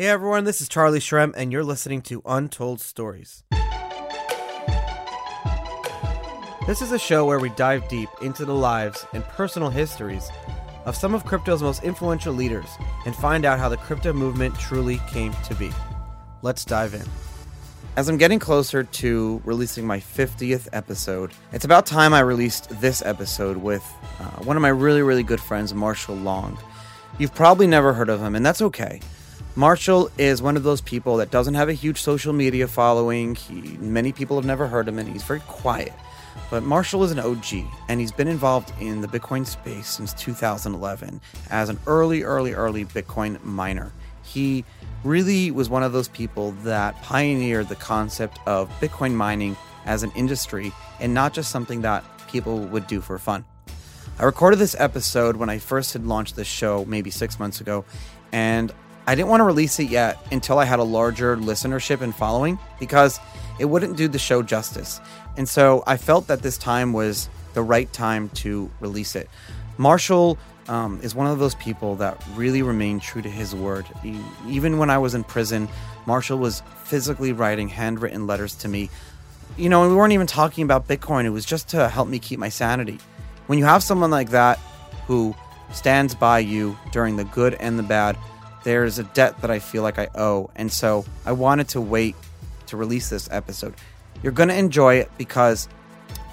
Hey everyone, this is Charlie Shrem, and you're listening to Untold Stories. This is a show where we dive deep into the lives and personal histories of some of crypto's most influential leaders and find out how the crypto movement truly came to be. Let's dive in. As I'm getting closer to releasing my 50th episode, it's about time I released this episode with uh, one of my really, really good friends, Marshall Long. You've probably never heard of him, and that's okay. Marshall is one of those people that doesn't have a huge social media following. He, many people have never heard of him, and he's very quiet. But Marshall is an OG, and he's been involved in the Bitcoin space since 2011 as an early, early, early Bitcoin miner. He really was one of those people that pioneered the concept of Bitcoin mining as an industry and not just something that people would do for fun. I recorded this episode when I first had launched this show maybe six months ago, and I didn't want to release it yet until I had a larger listenership and following because it wouldn't do the show justice. And so I felt that this time was the right time to release it. Marshall um, is one of those people that really remained true to his word. He, even when I was in prison, Marshall was physically writing handwritten letters to me. You know, we weren't even talking about Bitcoin, it was just to help me keep my sanity. When you have someone like that who stands by you during the good and the bad, there's a debt that I feel like I owe. And so I wanted to wait to release this episode. You're going to enjoy it because,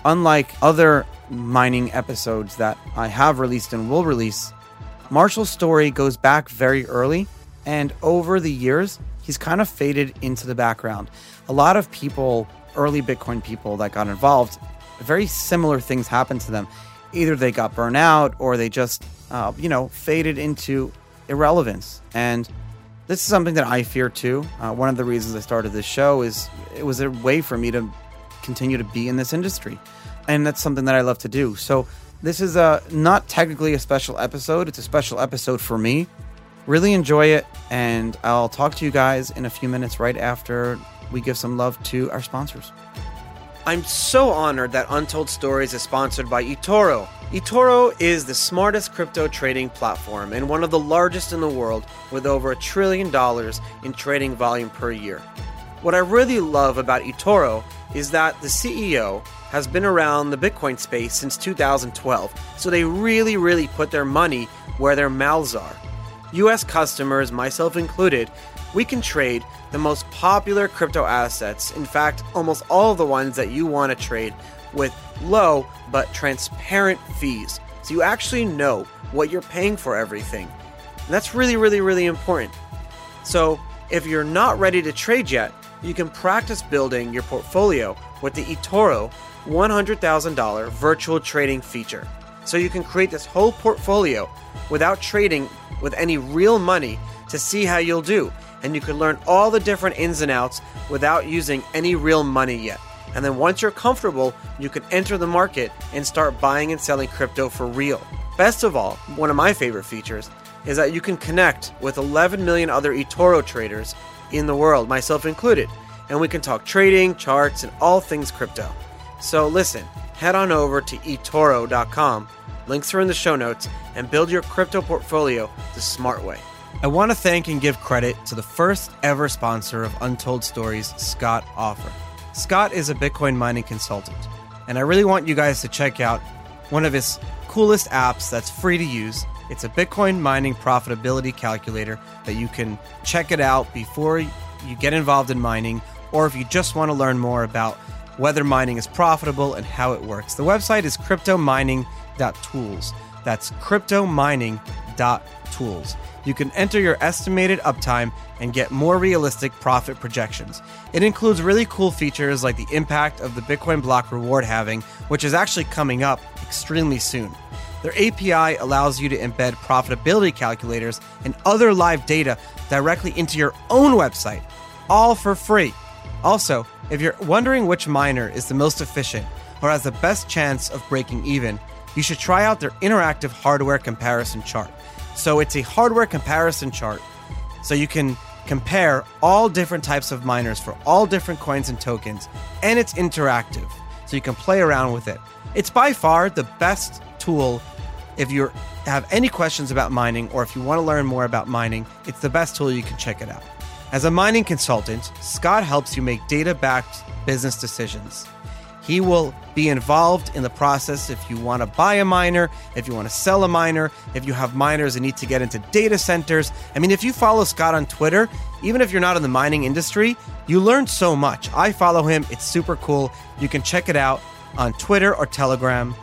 unlike other mining episodes that I have released and will release, Marshall's story goes back very early. And over the years, he's kind of faded into the background. A lot of people, early Bitcoin people that got involved, very similar things happened to them. Either they got burned out or they just, uh, you know, faded into irrelevance. And this is something that I fear too. Uh, one of the reasons I started this show is it was a way for me to continue to be in this industry. And that's something that I love to do. So this is a not technically a special episode. It's a special episode for me. Really enjoy it, and I'll talk to you guys in a few minutes right after we give some love to our sponsors. I'm so honored that Untold Stories is sponsored by eToro. eToro is the smartest crypto trading platform and one of the largest in the world with over a trillion dollars in trading volume per year. What I really love about eToro is that the CEO has been around the Bitcoin space since 2012, so they really, really put their money where their mouths are. US customers, myself included, we can trade the most popular crypto assets, in fact, almost all the ones that you want to trade, with low but transparent fees. So you actually know what you're paying for everything. And that's really, really, really important. So if you're not ready to trade yet, you can practice building your portfolio with the eToro $100,000 virtual trading feature. So you can create this whole portfolio without trading with any real money to see how you'll do. And you can learn all the different ins and outs without using any real money yet. And then once you're comfortable, you can enter the market and start buying and selling crypto for real. Best of all, one of my favorite features is that you can connect with 11 million other eToro traders in the world, myself included, and we can talk trading, charts, and all things crypto. So listen, head on over to eToro.com, links are in the show notes, and build your crypto portfolio the smart way. I want to thank and give credit to the first ever sponsor of Untold Stories, Scott Offord. Scott is a Bitcoin mining consultant, and I really want you guys to check out one of his coolest apps that's free to use. It's a Bitcoin mining profitability calculator that you can check it out before you get involved in mining, or if you just want to learn more about whether mining is profitable and how it works. The website is cryptomining.tools. That's cryptomining.tools. You can enter your estimated uptime and get more realistic profit projections. It includes really cool features like the impact of the Bitcoin block reward halving, which is actually coming up extremely soon. Their API allows you to embed profitability calculators and other live data directly into your own website, all for free. Also, if you're wondering which miner is the most efficient or has the best chance of breaking even, you should try out their interactive hardware comparison chart. So it's a hardware comparison chart. So you can compare all different types of miners for all different coins and tokens, and it's interactive. So you can play around with it. It's by far the best tool if you have any questions about mining or if you want to learn more about mining, it's the best tool you can check it out. As a mining consultant, Scott helps you make data backed business decisions. He will be involved in the process if you want to buy a miner, if you want to sell a miner, if you have miners that need to get into data centers. I mean, if you follow Scott on Twitter, even if you're not in the mining industry, you learn so much. I follow him, it's super cool. You can check it out on Twitter or Telegram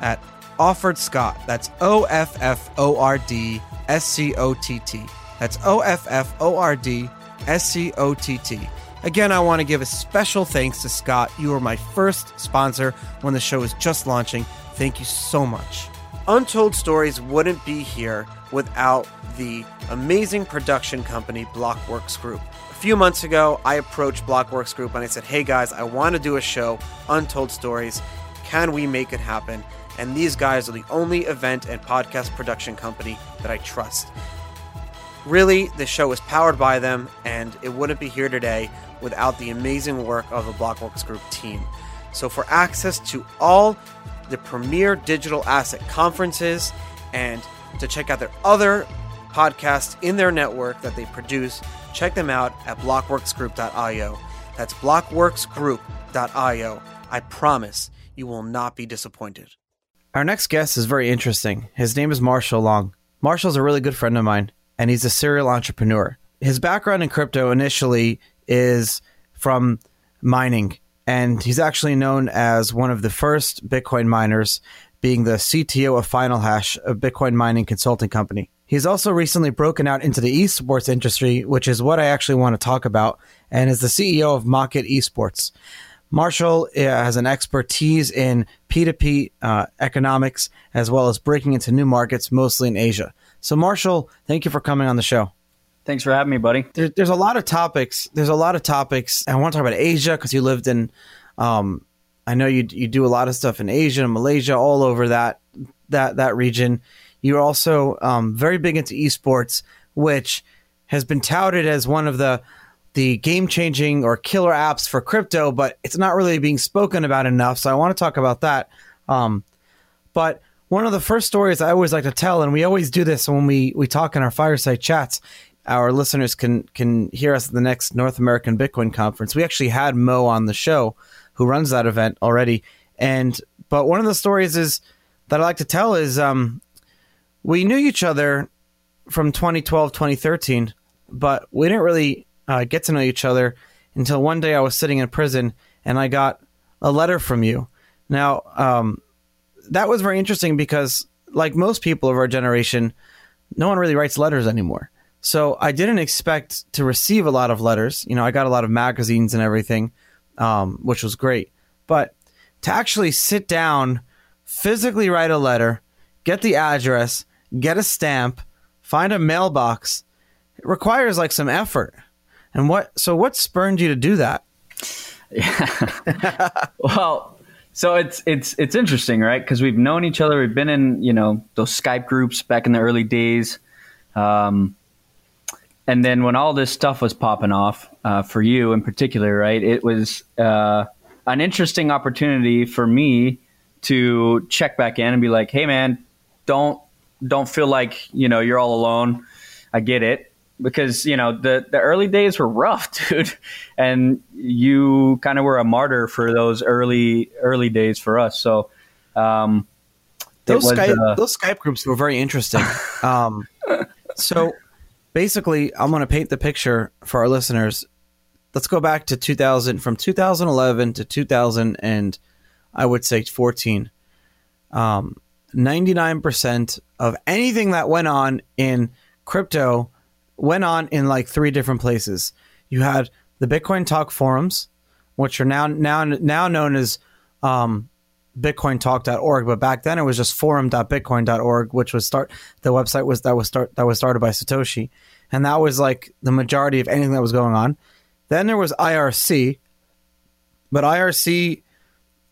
at Offord Scott. That's O F F O R D S C O T T. That's O F F O R D S C O T T. Again, I want to give a special thanks to Scott. You were my first sponsor when the show was just launching. Thank you so much. Untold Stories wouldn't be here without the amazing production company Blockworks Group. A few months ago, I approached Blockworks Group and I said, Hey guys, I want to do a show, Untold Stories. Can we make it happen? And these guys are the only event and podcast production company that I trust. Really, the show is powered by them, and it wouldn't be here today without the amazing work of the Blockworks Group team. So, for access to all the premier digital asset conferences and to check out their other podcasts in their network that they produce, check them out at blockworksgroup.io. That's blockworksgroup.io. I promise you will not be disappointed. Our next guest is very interesting. His name is Marshall Long. Marshall's a really good friend of mine, and he's a serial entrepreneur. His background in crypto initially is from mining, and he's actually known as one of the first Bitcoin miners, being the CTO of Final Hash, a Bitcoin mining consulting company. He's also recently broken out into the esports industry, which is what I actually want to talk about, and is the CEO of Mocket Esports. Marshall uh, has an expertise in P2P uh, economics as well as breaking into new markets, mostly in Asia. So, Marshall, thank you for coming on the show. Thanks for having me, buddy. There, there's a lot of topics. There's a lot of topics. I want to talk about Asia because you lived in. Um, I know you you do a lot of stuff in Asia and Malaysia, all over that that that region. You're also um, very big into esports, which has been touted as one of the the game changing or killer apps for crypto, but it's not really being spoken about enough. So I want to talk about that. Um, but one of the first stories I always like to tell, and we always do this when we, we talk in our fireside chats, our listeners can can hear us at the next North American Bitcoin conference. We actually had Mo on the show, who runs that event already. And but one of the stories is that I like to tell is um, we knew each other from 2012, 2013, but we didn't really uh, get to know each other until one day I was sitting in prison and I got a letter from you. Now, um, that was very interesting because, like most people of our generation, no one really writes letters anymore. So I didn't expect to receive a lot of letters. You know, I got a lot of magazines and everything, um, which was great. But to actually sit down, physically write a letter, get the address, get a stamp, find a mailbox, it requires like some effort. And what? So what spurred you to do that? Yeah. well, so it's it's it's interesting, right? Because we've known each other. We've been in you know those Skype groups back in the early days, um, and then when all this stuff was popping off uh, for you in particular, right? It was uh, an interesting opportunity for me to check back in and be like, "Hey, man, don't don't feel like you know you're all alone. I get it because you know the the early days were rough, dude, and you kind of were a martyr for those early early days for us. So um, those was, Skype uh, those Skype groups were very interesting. um, so basically, I'm going to paint the picture for our listeners. Let's go back to 2000 from 2011 to 2000 and I would say 14. Um, 99% of anything that went on in crypto went on in like three different places. You had the Bitcoin Talk forums, which are now now now known as um, bitcointalk.org, but back then it was just forum.bitcoin.org, which was start the website was that was start that was started by Satoshi, and that was like the majority of anything that was going on. Then there was IRC, but IRC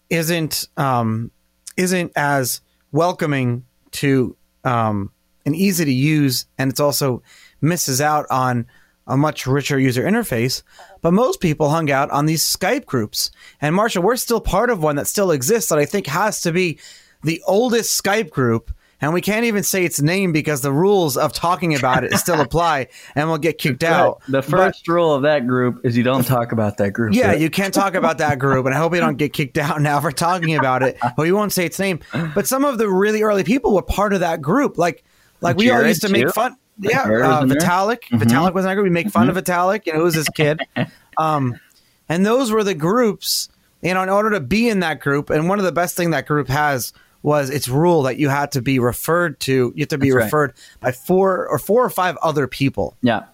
isn't um, isn't as welcoming to um, and easy to use, and it's also misses out on a much richer user interface. But most people hung out on these Skype groups. And Marshall, we're still part of one that still exists that I think has to be the oldest Skype group and we can't even say its name because the rules of talking about it still apply, and we'll get kicked out. The first but, rule of that group is you don't talk about that group. Yeah, you can't talk about that group, and I hope we don't get kicked out now for talking about it. But we won't say its name. But some of the really early people were part of that group, like like we all used to make fun. Yeah, uh, Vitalik. Mm-hmm. Vitalik was in that group. We make fun mm-hmm. of Vitalik. You know, was this kid. Um, and those were the groups. You know, in order to be in that group, and one of the best thing that group has was its rule that you had to be referred to. You have to be That's referred right. by four or four or five other people. Yeah.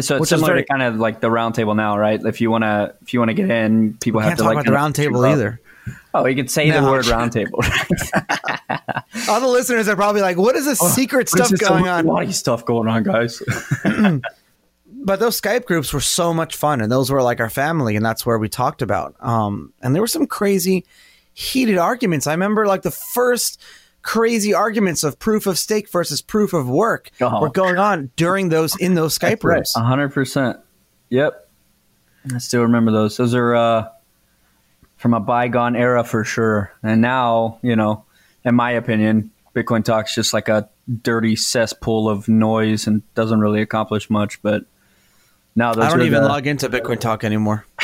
So it's similar very, to kind of like the roundtable now, right? If you want to, if you want to get in, people have to talk like about the roundtable either. Oh, you could say no. the word roundtable. All the listeners are probably like, "What is this oh, secret stuff going on?" A lot of stuff going on, guys. but those Skype groups were so much fun, and those were like our family, and that's where we talked about. Um, and there were some crazy, heated arguments. I remember like the first crazy arguments of proof of stake versus proof of work oh. were going on during those in those Skype rooms. hundred percent. Yep, I still remember those. Those are. Uh, from a bygone era for sure. And now, you know, in my opinion, Bitcoin talks just like a dirty cesspool of noise and doesn't really accomplish much. But now I don't even the, log into Bitcoin Talk anymore.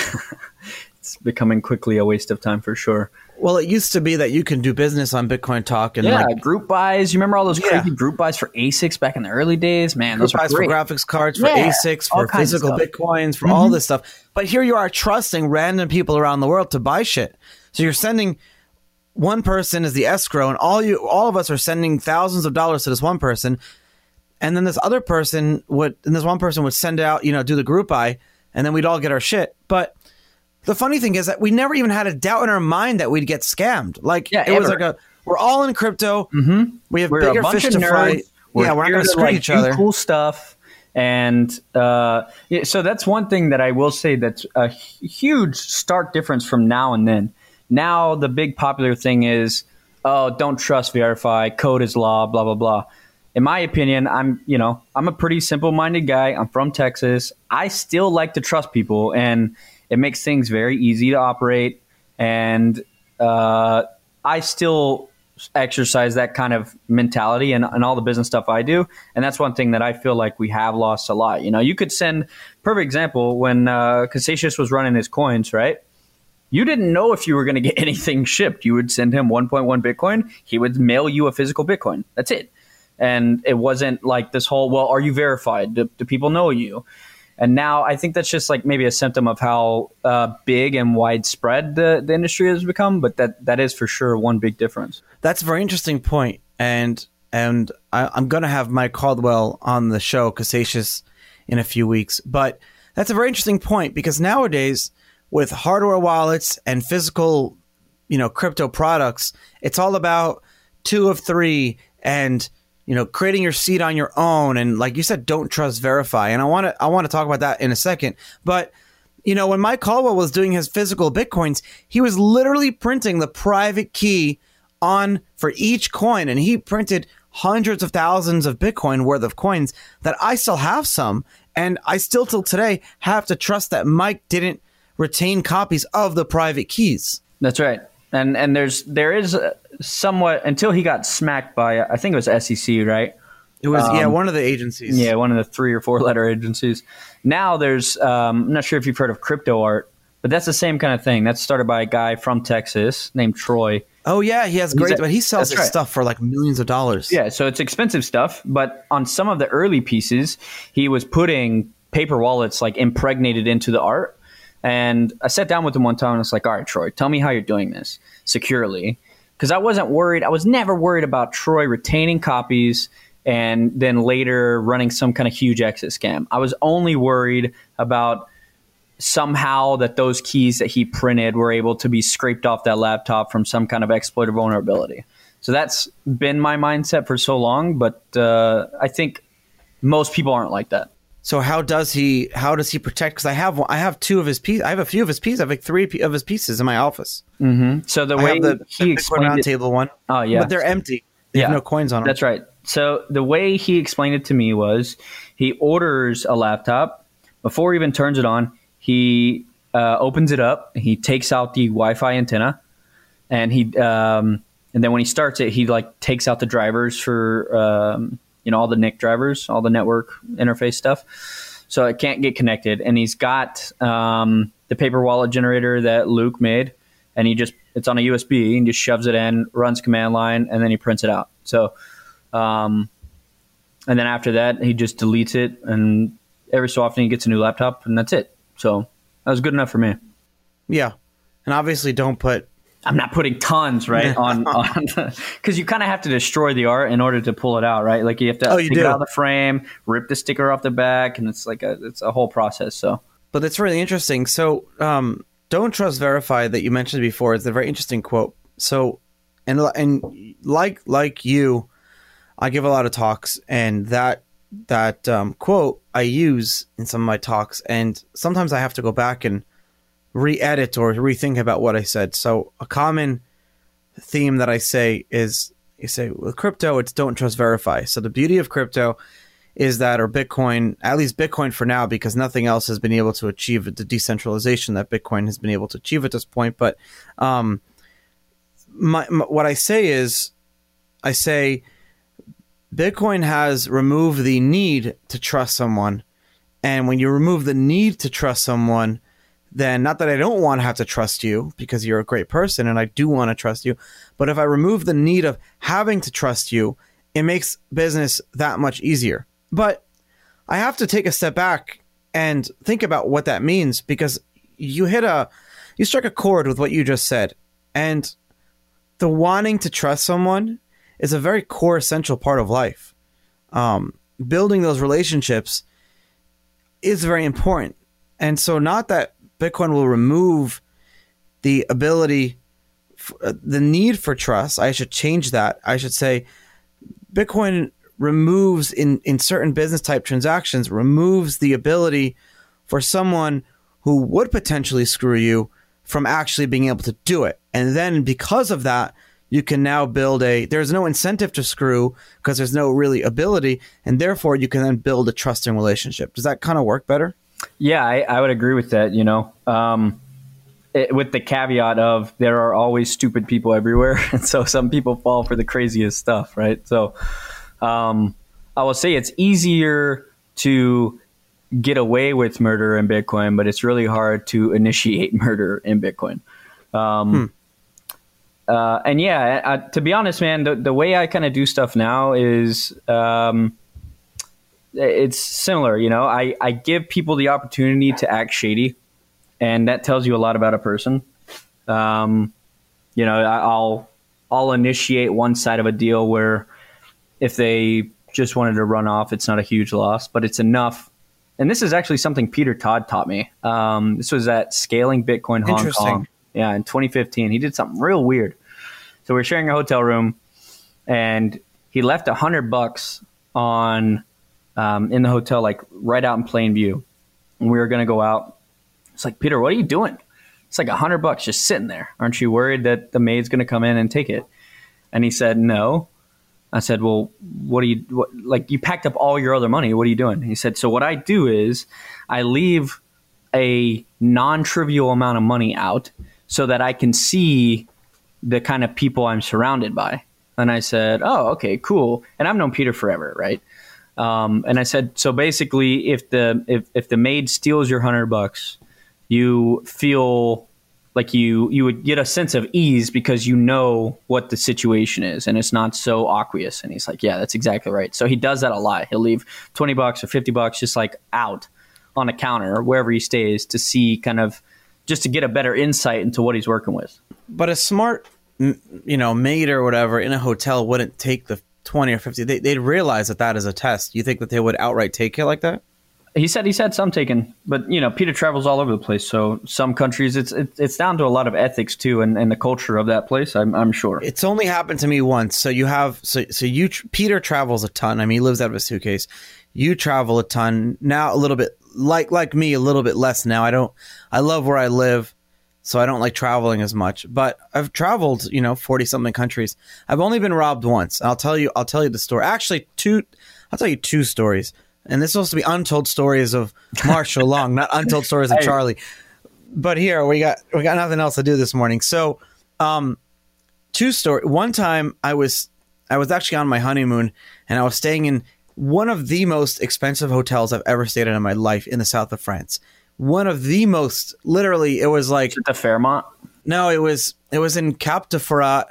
it's becoming quickly a waste of time for sure. Well, it used to be that you can do business on Bitcoin Talk and yeah, like, group buys. You remember all those crazy yeah. group buys for ASICs back in the early days? Man, group those buys for graphics cards, for yeah, ASICs, for physical Bitcoins, for mm-hmm. all this stuff. But here you are trusting random people around the world to buy shit. So you're sending one person as the escrow, and all you, all of us are sending thousands of dollars to this one person, and then this other person would, and this one person would send out, you know, do the group buy, and then we'd all get our shit. But the funny thing is that we never even had a doubt in our mind that we'd get scammed. Like yeah, it ever. was like a we're all in crypto. Mm-hmm. We have we're bigger fish to fry. We're yeah, we're not going to screw like, each other. Cool stuff. And uh, yeah, so that's one thing that I will say that's a huge stark difference from now and then. Now the big popular thing is, oh, don't trust verify, code is law, blah blah blah. In my opinion, I'm you know I'm a pretty simple minded guy. I'm from Texas. I still like to trust people and it makes things very easy to operate, and uh, I still exercise that kind of mentality and, and all the business stuff I do. And that's one thing that I feel like we have lost a lot. You know, you could send perfect example when uh, was running his coins, right? You didn't know if you were going to get anything shipped. You would send him 1.1 Bitcoin. He would mail you a physical Bitcoin. That's it. And it wasn't like this whole, well, are you verified? Do, do people know you? And now I think that's just like maybe a symptom of how uh, big and widespread the, the industry has become. But that that is for sure one big difference. That's a very interesting point, and and I, am going to have Mike Caldwell on the show, Casascius, in a few weeks. But that's a very interesting point because nowadays with hardware wallets and physical, you know, crypto products, it's all about two of three and you know, creating your seed on your own, and like you said, don't trust verify. And I want to I want to talk about that in a second, but. You know, when Mike Caldwell was doing his physical bitcoins, he was literally printing the private key on for each coin, and he printed hundreds of thousands of Bitcoin worth of coins that I still have some, and I still till today have to trust that Mike didn't retain copies of the private keys. That's right and and there's there is somewhat until he got smacked by I think it was SEC, right? It was um, yeah, one of the agencies. Yeah, one of the three or four letter agencies. Now there's um, I'm not sure if you've heard of crypto art, but that's the same kind of thing. That's started by a guy from Texas named Troy. Oh yeah, he has great, but he sells his right. stuff for like millions of dollars. Yeah, so it's expensive stuff, but on some of the early pieces, he was putting paper wallets like impregnated into the art and I sat down with him one time and I was like, all right, Troy, tell me how you're doing this securely. Because I wasn't worried. I was never worried about Troy retaining copies and then later running some kind of huge exit scam. I was only worried about somehow that those keys that he printed were able to be scraped off that laptop from some kind of exploit or vulnerability. So that's been my mindset for so long, but uh, I think most people aren't like that. So how does he? How does he protect? Because I have I have two of his pieces. I have a few of his pieces. I have like three of his pieces in my office. Mm-hmm. So the way the, he the explained table one. Oh yeah, but they're empty. They yeah. have no coins on them. That's right. So the way he explained it to me was he orders a laptop before he even turns it on. He uh, opens it up. He takes out the Wi-Fi antenna, and he um, and then when he starts it, he like takes out the drivers for um, you know all the NIC drivers, all the network interface stuff, so it can't get connected. And he's got um, the paper wallet generator that Luke made, and he just it's on a USB and just shoves it in, runs command line, and then he prints it out. So, um, and then after that, he just deletes it, and every so often he gets a new laptop, and that's it. So that was good enough for me. Yeah, and obviously don't put I'm not putting tons right on on because you kind of have to destroy the art in order to pull it out, right? Like you have to oh, you take do. it out of the frame, rip the sticker off the back, and it's like a it's a whole process. So, but it's really interesting. So, um, don't trust verify that you mentioned before is a very interesting quote. So, and and like like you, I give a lot of talks, and that that um, quote I use in some of my talks, and sometimes I have to go back and re-edit or rethink about what I said. So a common theme that I say is you say with crypto it's don't trust verify. So the beauty of crypto is that or Bitcoin, at least Bitcoin for now because nothing else has been able to achieve the decentralization that Bitcoin has been able to achieve at this point, but um my, my what I say is I say Bitcoin has removed the need to trust someone. And when you remove the need to trust someone, then not that I don't want to have to trust you because you're a great person and I do want to trust you, but if I remove the need of having to trust you, it makes business that much easier. But I have to take a step back and think about what that means because you hit a you struck a chord with what you just said. And the wanting to trust someone is a very core essential part of life. Um, building those relationships is very important. And so not that Bitcoin will remove the ability, uh, the need for trust. I should change that. I should say Bitcoin removes in, in certain business type transactions, removes the ability for someone who would potentially screw you from actually being able to do it. And then because of that, you can now build a there's no incentive to screw because there's no really ability and therefore you can then build a trusting relationship does that kind of work better yeah, I, I would agree with that. You know, um, it, with the caveat of there are always stupid people everywhere, and so some people fall for the craziest stuff, right? So, um, I will say it's easier to get away with murder in Bitcoin, but it's really hard to initiate murder in Bitcoin. Um, hmm. Uh, and yeah, I, to be honest, man, the, the way I kind of do stuff now is um, it's similar. You know, I, I give people the opportunity to act shady, and that tells you a lot about a person. Um, you know, I'll I'll initiate one side of a deal where if they just wanted to run off, it's not a huge loss, but it's enough. And this is actually something Peter Todd taught me. Um, this was at Scaling Bitcoin Hong Kong. Yeah, in 2015, he did something real weird. So we're sharing a hotel room, and he left a hundred bucks on um, in the hotel, like right out in plain view. And we were going to go out. It's like, Peter, what are you doing? It's like a hundred bucks just sitting there. Aren't you worried that the maid's going to come in and take it? And he said, no. I said, well, what do you, what, like, you packed up all your other money. What are you doing? He said, so what I do is I leave a non trivial amount of money out so that I can see the kind of people I'm surrounded by. And I said, oh, okay, cool. And I've known Peter forever, right? Um, and I said, so basically, if the if, if the maid steals your hundred bucks, you feel like you you would get a sense of ease because you know what the situation is and it's not so aqueous. And he's like, yeah, that's exactly right. So he does that a lot. He'll leave twenty bucks or fifty bucks just like out on a counter wherever he stays to see kind of just to get a better insight into what he's working with. But a smart, you know, maid or whatever in a hotel wouldn't take the 20 or 50 they, they'd realize that that is a test. You think that they would outright take it like that? He said he's had some taken but you know peter travels all over the place. So some countries it's it's, it's down to a lot of ethics too and, and the culture of that place I'm, I'm sure. It's only happened to me once. So you have so so you peter travels a ton. I mean he lives out of a suitcase. You travel a ton. Now a little bit like like me a little bit less now. I don't i love where i live so I don't like traveling as much. But I've traveled, you know, forty something countries. I've only been robbed once. I'll tell you. I'll tell you the story. Actually, two. I'll tell you two stories. And this is supposed to be untold stories of Marshall Long, not untold stories of Charlie. But here we got we got nothing else to do this morning. So, um, two story. One time I was I was actually on my honeymoon and I was staying in one of the most expensive hotels I've ever stayed in in my life in the south of France. One of the most literally it was like the Fairmont. No, it was it was in Cap de Ferrat.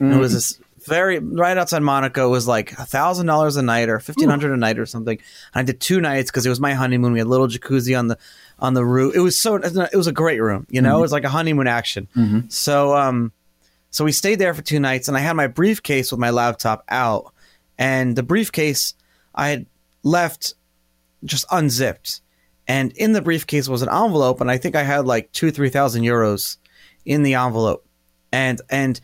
Mm. It was this very right outside Monaco. It was like a thousand dollars a night or fifteen hundred a night or something. And I did two nights because it was my honeymoon. We had a little jacuzzi on the on the roof. It was so it was a great room. You know, mm-hmm. it was like a honeymoon action. Mm-hmm. So um, so we stayed there for two nights, and I had my briefcase with my laptop out, and the briefcase I had left just unzipped, and in the briefcase was an envelope, and I think I had like two three thousand euros in the envelope, and and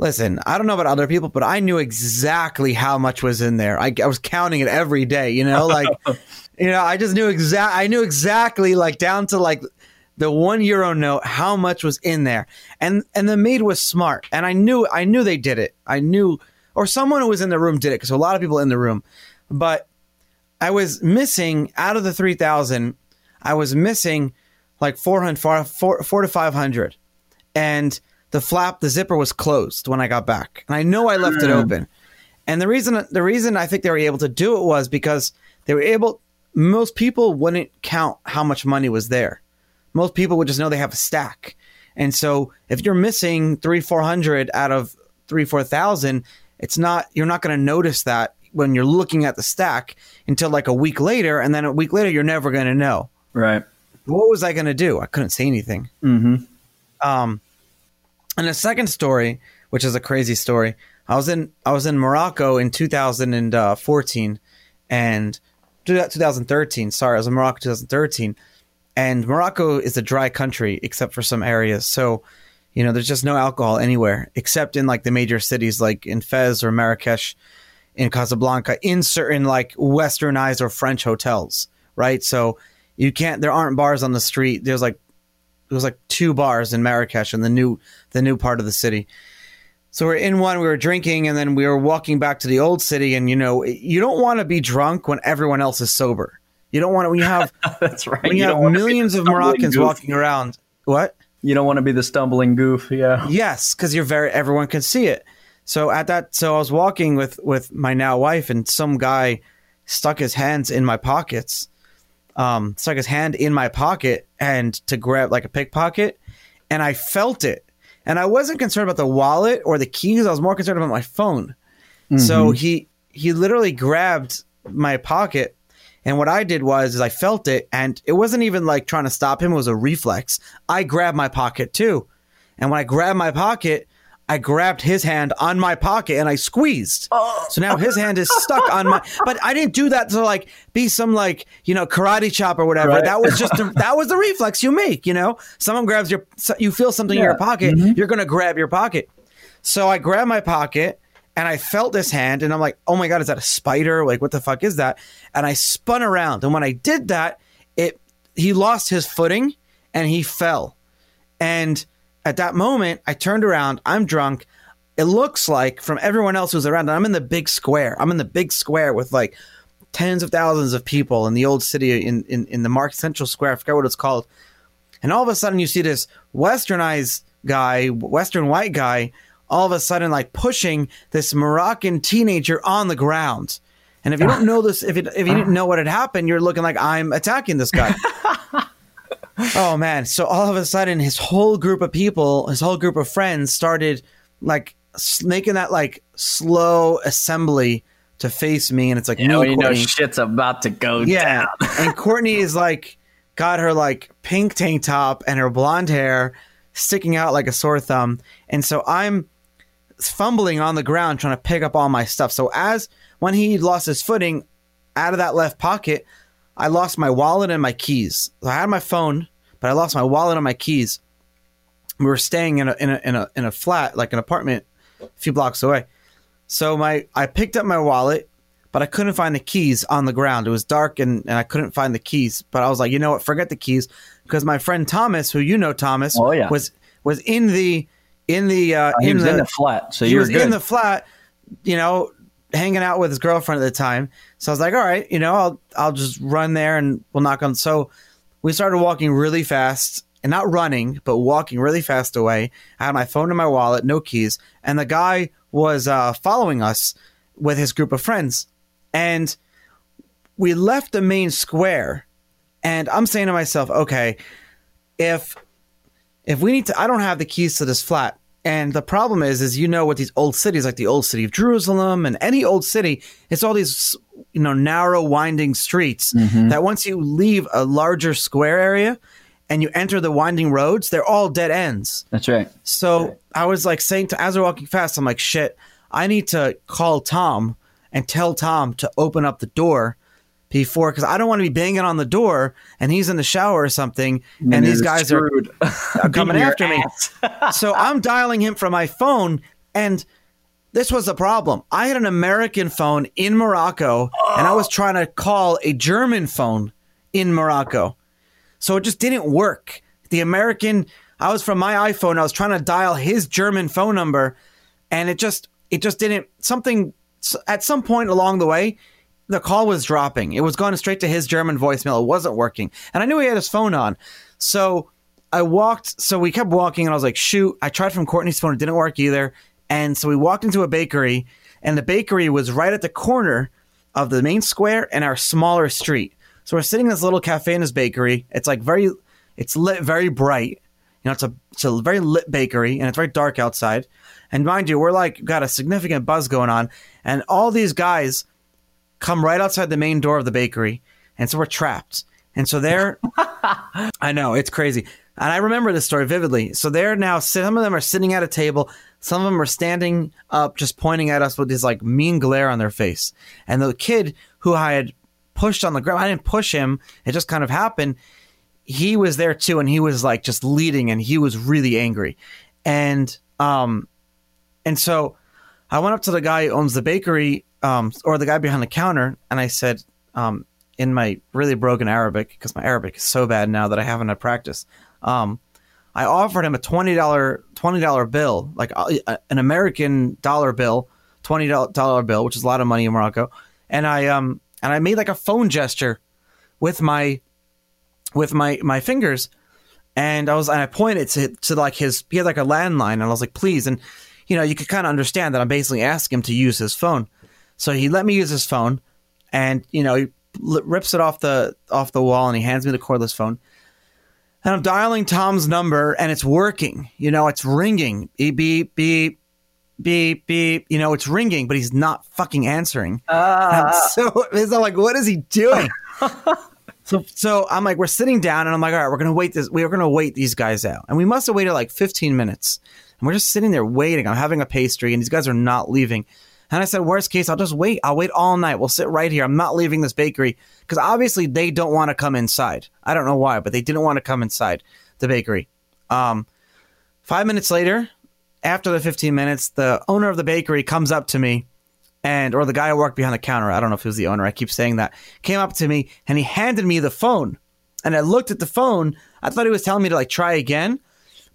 listen, I don't know about other people, but I knew exactly how much was in there. I, I was counting it every day, you know, like, you know, I just knew exact. I knew exactly, like down to like the one euro note, how much was in there, and and the maid was smart, and I knew, I knew they did it. I knew, or someone who was in the room did it because a lot of people in the room, but I was missing out of the three thousand, I was missing like 400, four, four, four to five hundred, and the flap, the zipper was closed when I got back, and I know I left it hmm. open. And the reason the reason I think they were able to do it was because they were able. Most people wouldn't count how much money was there. Most people would just know they have a stack. And so if you're missing three, four hundred out of three, four thousand, it's not you're not going to notice that when you're looking at the stack until like a week later, and then a week later you're never going to know. Right. What was I going to do? I couldn't say anything. Mm-hmm. Um, and a second story, which is a crazy story, I was in I was in Morocco in 2014 and 2013. Sorry, I was in Morocco 2013, and Morocco is a dry country except for some areas. So, you know, there's just no alcohol anywhere except in like the major cities like in Fez or Marrakesh, in Casablanca, in certain like westernized or French hotels, right? So you can't. There aren't bars on the street. There's like there's like two bars in Marrakesh in the new the new part of the city. So we're in one, we were drinking, and then we were walking back to the old city. And you know, you don't want to be drunk when everyone else is sober. You don't want to when you have that's right. When you, you have millions of Moroccans goof. walking around. What? You don't want to be the stumbling goof. Yeah. Yes, because you're very everyone can see it. So at that, so I was walking with with my now wife, and some guy stuck his hands in my pockets um, stuck his hand in my pocket and to grab like a pickpocket, and I felt it. And I wasn't concerned about the wallet or the keys. I was more concerned about my phone. Mm-hmm. So he he literally grabbed my pocket, and what I did was is I felt it, and it wasn't even like trying to stop him. It was a reflex. I grabbed my pocket too, and when I grabbed my pocket, I grabbed his hand on my pocket and I squeezed. Oh. So now his hand is stuck on my. But I didn't do that to like be some like you know karate chop or whatever. Right. That was just that was the reflex you make. You know, someone grabs your, you feel something yeah. in your pocket, mm-hmm. you're gonna grab your pocket. So I grabbed my pocket and I felt this hand and I'm like, oh my god, is that a spider? Like what the fuck is that? And I spun around and when I did that, it he lost his footing and he fell and at that moment, I turned around. I'm drunk. It looks like from everyone else who's around, I'm in the big square. I'm in the big square with like tens of thousands of people in the old city in, in, in the Mark Central Square. I forget what it's called. And all of a sudden, you see this westernized guy, Western white guy, all of a sudden like pushing this Moroccan teenager on the ground. And if you don't know this, if, it, if you didn't know what had happened, you're looking like I'm attacking this guy. oh man! So all of a sudden, his whole group of people, his whole group of friends, started like making that like slow assembly to face me, and it's like you know, you know, shit's about to go yeah. down. and Courtney is like got her like pink tank top and her blonde hair sticking out like a sore thumb, and so I'm fumbling on the ground trying to pick up all my stuff. So as when he lost his footing out of that left pocket, I lost my wallet and my keys. I had my phone, but I lost my wallet and my keys. We were staying in a in a in a in a flat, like an apartment, a few blocks away. So my I picked up my wallet, but I couldn't find the keys on the ground. It was dark and, and I couldn't find the keys. But I was like, you know what? Forget the keys because my friend Thomas, who you know Thomas, oh, yeah. was was in the in the uh, in, the, in the flat. So he was good. in the flat, you know, hanging out with his girlfriend at the time. So I was like, all right, you know, I'll I'll just run there and we'll knock on. So we started walking really fast, and not running, but walking really fast away. I had my phone in my wallet, no keys, and the guy was uh, following us with his group of friends. And we left the main square, and I'm saying to myself, okay, if if we need to, I don't have the keys to this flat. And the problem is, is you know, with these old cities like the old city of Jerusalem and any old city, it's all these you know narrow, winding streets mm-hmm. that once you leave a larger square area and you enter the winding roads, they're all dead ends. That's right. So I was like saying to as we're walking fast, I'm like, shit, I need to call Tom and tell Tom to open up the door before because I don't want to be banging on the door and he's in the shower or something and, these you're guys are coming after me. so I'm dialing him from my phone and this was the problem. I had an American phone in Morocco and I was trying to call a German phone in Morocco. So it just didn't work. The American, I was from my iPhone, I was trying to dial his German phone number and it just it just didn't something at some point along the way the call was dropping. It was going straight to his German voicemail. It wasn't working. And I knew he had his phone on. So I walked, so we kept walking and I was like, shoot, I tried from Courtney's phone. It didn't work either. And so we walked into a bakery and the bakery was right at the corner of the main square and our smaller street. So we're sitting in this little cafe in this bakery. It's like very, it's lit very bright. You know, it's a, it's a very lit bakery and it's very dark outside. And mind you, we're like got a significant buzz going on. And all these guys come right outside the main door of the bakery. And so we're trapped. And so they're, I know, it's crazy. And I remember this story vividly. So they're now, some of them are sitting at a table. Some of them are standing up, just pointing at us with this like mean glare on their face. And the kid who I had pushed on the ground, I didn't push him. It just kind of happened. He was there too. And he was like just leading and he was really angry. And, um, and so I went up to the guy who owns the bakery, um, or the guy behind the counter, and I said, um, in my really broken Arabic, because my Arabic is so bad now that I haven't had practice, um, I offered him a twenty dollar twenty dollar bill, like uh, an American dollar bill, twenty dollar bill, which is a lot of money in Morocco, and I um and I made like a phone gesture with my with my my fingers, and I was and I pointed to to like his he had like a landline, and I was like, please, and you know you could kind of understand that I'm basically asking him to use his phone, so he let me use his phone, and you know he rips it off the off the wall, and he hands me the cordless phone. And I'm dialing Tom's number and it's working. You know, it's ringing. Beep, beep, beep, beep, beep. You know, it's ringing, but he's not fucking answering. Ah. And so it's like, what is he doing? so, so I'm like, we're sitting down and I'm like, all right, we're going to wait this. We're going to wait these guys out. And we must have waited like 15 minutes. And we're just sitting there waiting. I'm having a pastry and these guys are not leaving. And I said, worst case, I'll just wait. I'll wait all night. We'll sit right here. I'm not leaving this bakery because obviously they don't want to come inside. I don't know why, but they didn't want to come inside the bakery. Um, five minutes later, after the 15 minutes, the owner of the bakery comes up to me and, or the guy who worked behind the counter. I don't know if it was the owner. I keep saying that came up to me and he handed me the phone and I looked at the phone. I thought he was telling me to like try again,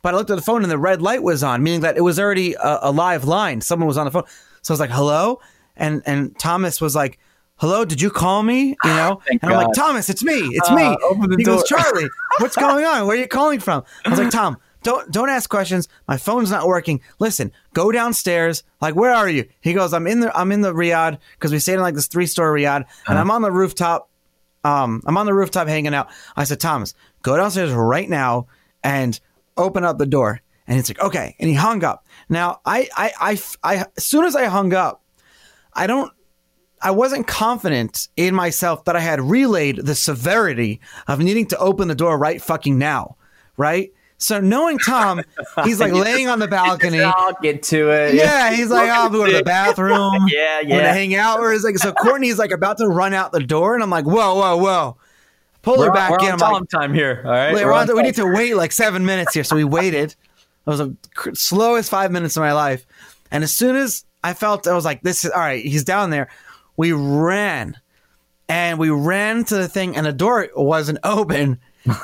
but I looked at the phone and the red light was on, meaning that it was already a, a live line. Someone was on the phone. So I was like, hello? And and Thomas was like, hello, did you call me? You know? And I'm like, Thomas, it's me. It's Uh, me. open the he goes. Charlie, what's going on? Where are you calling from? I was like, Tom, don't don't ask questions. My phone's not working. Listen, go downstairs. Like, where are you? He goes, I'm in the I'm in the Riad because we stayed in like this three story Riad, and I'm on the rooftop. Um, I'm on the rooftop hanging out. I said, Thomas, go downstairs right now and open up the door. And he's like, okay. And he hung up. Now, I, I, I, I, as soon as I hung up, I don't, I wasn't confident in myself that I had relayed the severity of needing to open the door right fucking now. Right. So knowing Tom, he's like laying on the balcony. I'll get to it. Yeah, he's like, "Oh, I'm going to the bathroom. Yeah, I'm gonna hang out. Or is like, so Courtney's like about to run out the door, and I'm like, whoa, whoa, whoa, pull We're, her back we're in. on I'm Tom like, time here. All right. We're we're on on to- we need to wait like seven minutes here. So we waited. It was the cr- slowest five minutes of my life. And as soon as I felt, I was like, this is all right. He's down there. We ran and we ran to the thing and the door wasn't open.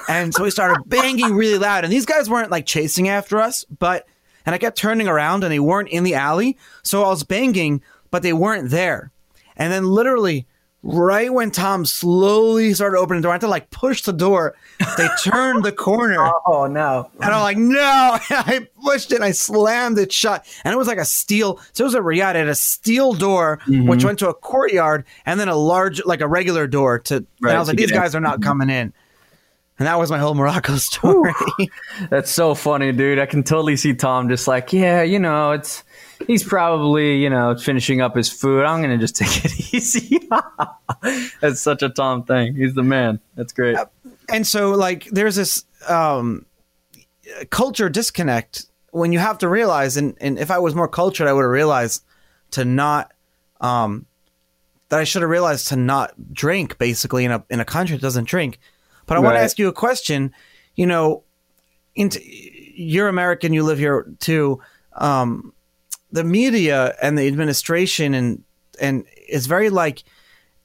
And so we started banging really loud. And these guys weren't like chasing after us, but, and I kept turning around and they weren't in the alley. So I was banging, but they weren't there. And then literally right when Tom slowly started opening the door, I had to like push the door. They turned the corner. Oh no! And I'm like, no! And I pushed it. and I slammed it shut, and it was like a steel. So it was a Riad. It had a steel door Mhm. which went to a courtyard, and then a large, like a regular door to. and I was like, these guys are not coming in. And that was my whole Morocco story. That's so funny, dude. I can totally see Tom just like, yeah, you know, it's he's probably you know finishing up his food. I'm gonna just take it easy. That's such a Tom thing. He's the man. That's great. and so like there's this um culture disconnect when you have to realize and, and if i was more cultured i would have realized to not um that i should have realized to not drink basically in a in a country that doesn't drink but i want to ask you a question. You know into you're american you live here too. Um the media and the administration and and is very like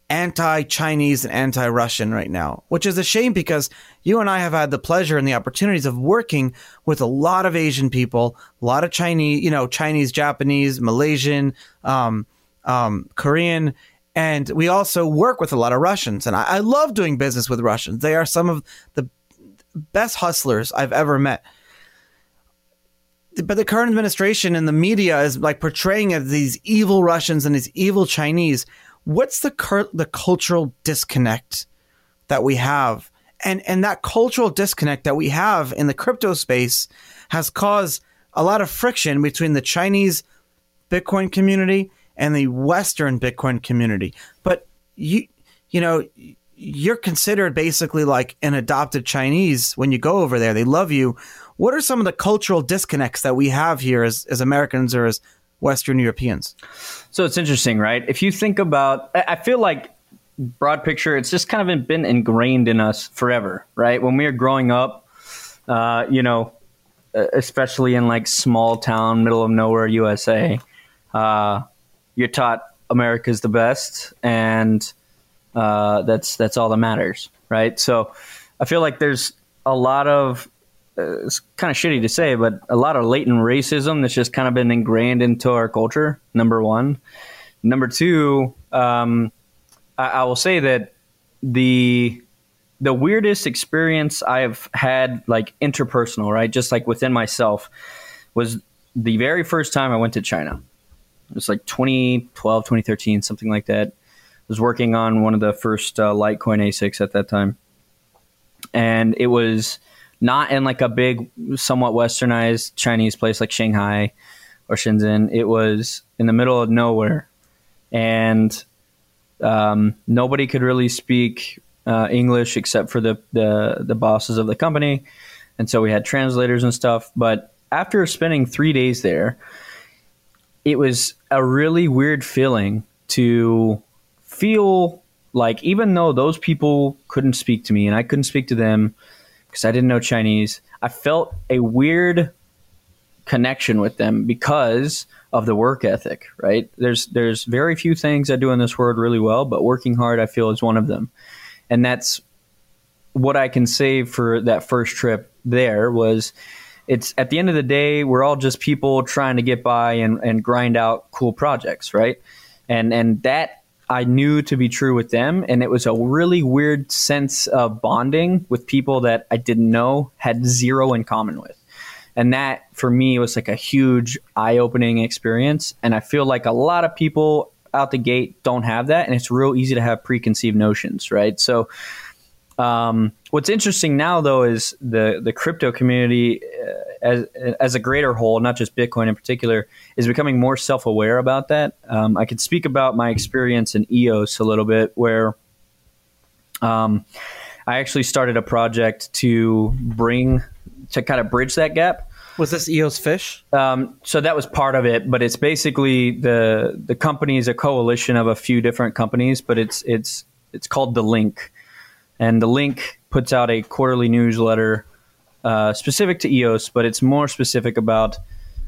anti-Chinese and anti-Russian right now, which is a shame because you and I have had the pleasure and the opportunities of working with a lot of Asian people, a lot of Chinese, you know, Chinese, Japanese, Malaysian, um, um, Korean, and we also work with a lot of Russians. And I, I love doing business with Russians. They are some of the best hustlers I've ever met. But the current administration and the media is like portraying as these evil Russians and these evil Chinese what's the cur- the cultural disconnect that we have and and that cultural disconnect that we have in the crypto space has caused a lot of friction between the Chinese Bitcoin community and the Western Bitcoin community but you you know you're considered basically like an adopted Chinese when you go over there they love you what are some of the cultural disconnects that we have here as, as Americans or as Western Europeans So it's interesting, right? If you think about, I feel like broad picture, it's just kind of been ingrained in us forever, right? When we were growing up, uh, you know, especially in like small town, middle of nowhere USA, uh, you're taught America's the best, and uh, that's that's all that matters, right? So I feel like there's a lot of uh, it's kind of shitty to say, but a lot of latent racism that's just kind of been ingrained into our culture. Number one, number two, um, I, I will say that the the weirdest experience I've had, like interpersonal, right, just like within myself, was the very first time I went to China. It was like 2012, 2013, something like that. I was working on one of the first uh, Litecoin ASICs at that time, and it was not in like a big, somewhat westernized Chinese place like Shanghai or Shenzhen. It was in the middle of nowhere, and um, nobody could really speak uh, English except for the, the the bosses of the company, and so we had translators and stuff. But after spending three days there, it was a really weird feeling to feel like even though those people couldn't speak to me and I couldn't speak to them because I didn't know Chinese, I felt a weird connection with them because of the work ethic, right? There's there's very few things I do in this world really well, but working hard I feel is one of them. And that's what I can say for that first trip there was it's at the end of the day we're all just people trying to get by and, and grind out cool projects, right? And and that I knew to be true with them, and it was a really weird sense of bonding with people that I didn't know had zero in common with. And that for me was like a huge eye opening experience. And I feel like a lot of people out the gate don't have that. And it's real easy to have preconceived notions, right? So, um, what's interesting now, though, is the, the crypto community uh, as, as a greater whole, not just Bitcoin in particular, is becoming more self aware about that. Um, I could speak about my experience in EOS a little bit, where um, I actually started a project to bring to kind of bridge that gap. Was this EOS Fish? Um, so that was part of it, but it's basically the the company is a coalition of a few different companies, but it's it's it's called the Link, and the Link puts out a quarterly newsletter uh, specific to EOS, but it's more specific about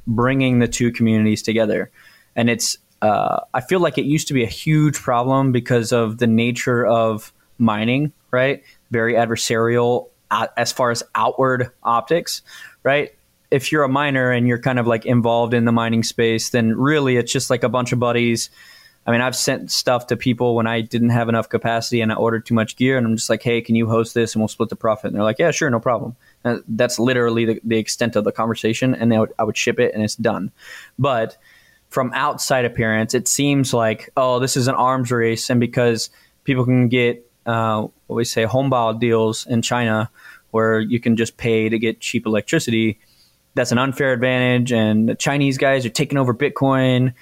bringing the two communities together, and it's uh, I feel like it used to be a huge problem because of the nature of mining, right? Very adversarial uh, as far as outward optics, right? if you're a miner and you're kind of like involved in the mining space, then really it's just like a bunch of buddies I mean, I've sent stuff to people when I didn't have enough capacity and I ordered too much gear, and I'm just like, hey, can you host this and we'll split the profit? And they're like, yeah, sure, no problem. And that's literally the, the extent of the conversation, and would, I would ship it and it's done. But from outside appearance, it seems like, oh, this is an arms race, and because people can get uh, what we say homebao deals in China, where you can just pay to get cheap electricity, that's an unfair advantage, and the Chinese guys are taking over Bitcoin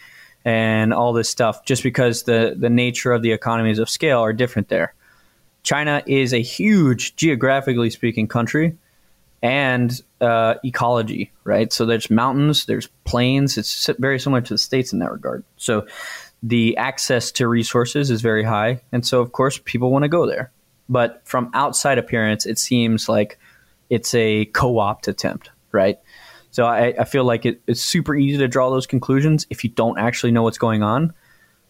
and all this stuff just because the the nature of the economies of scale are different there. China is a huge geographically speaking country and uh, ecology, right? So there's mountains, there's plains. It's very similar to the states in that regard. So the access to resources is very high, and so of course people want to go there. But from outside appearance, it seems like it's a co-opt attempt, right? So I, I feel like it, it's super easy to draw those conclusions if you don't actually know what's going on.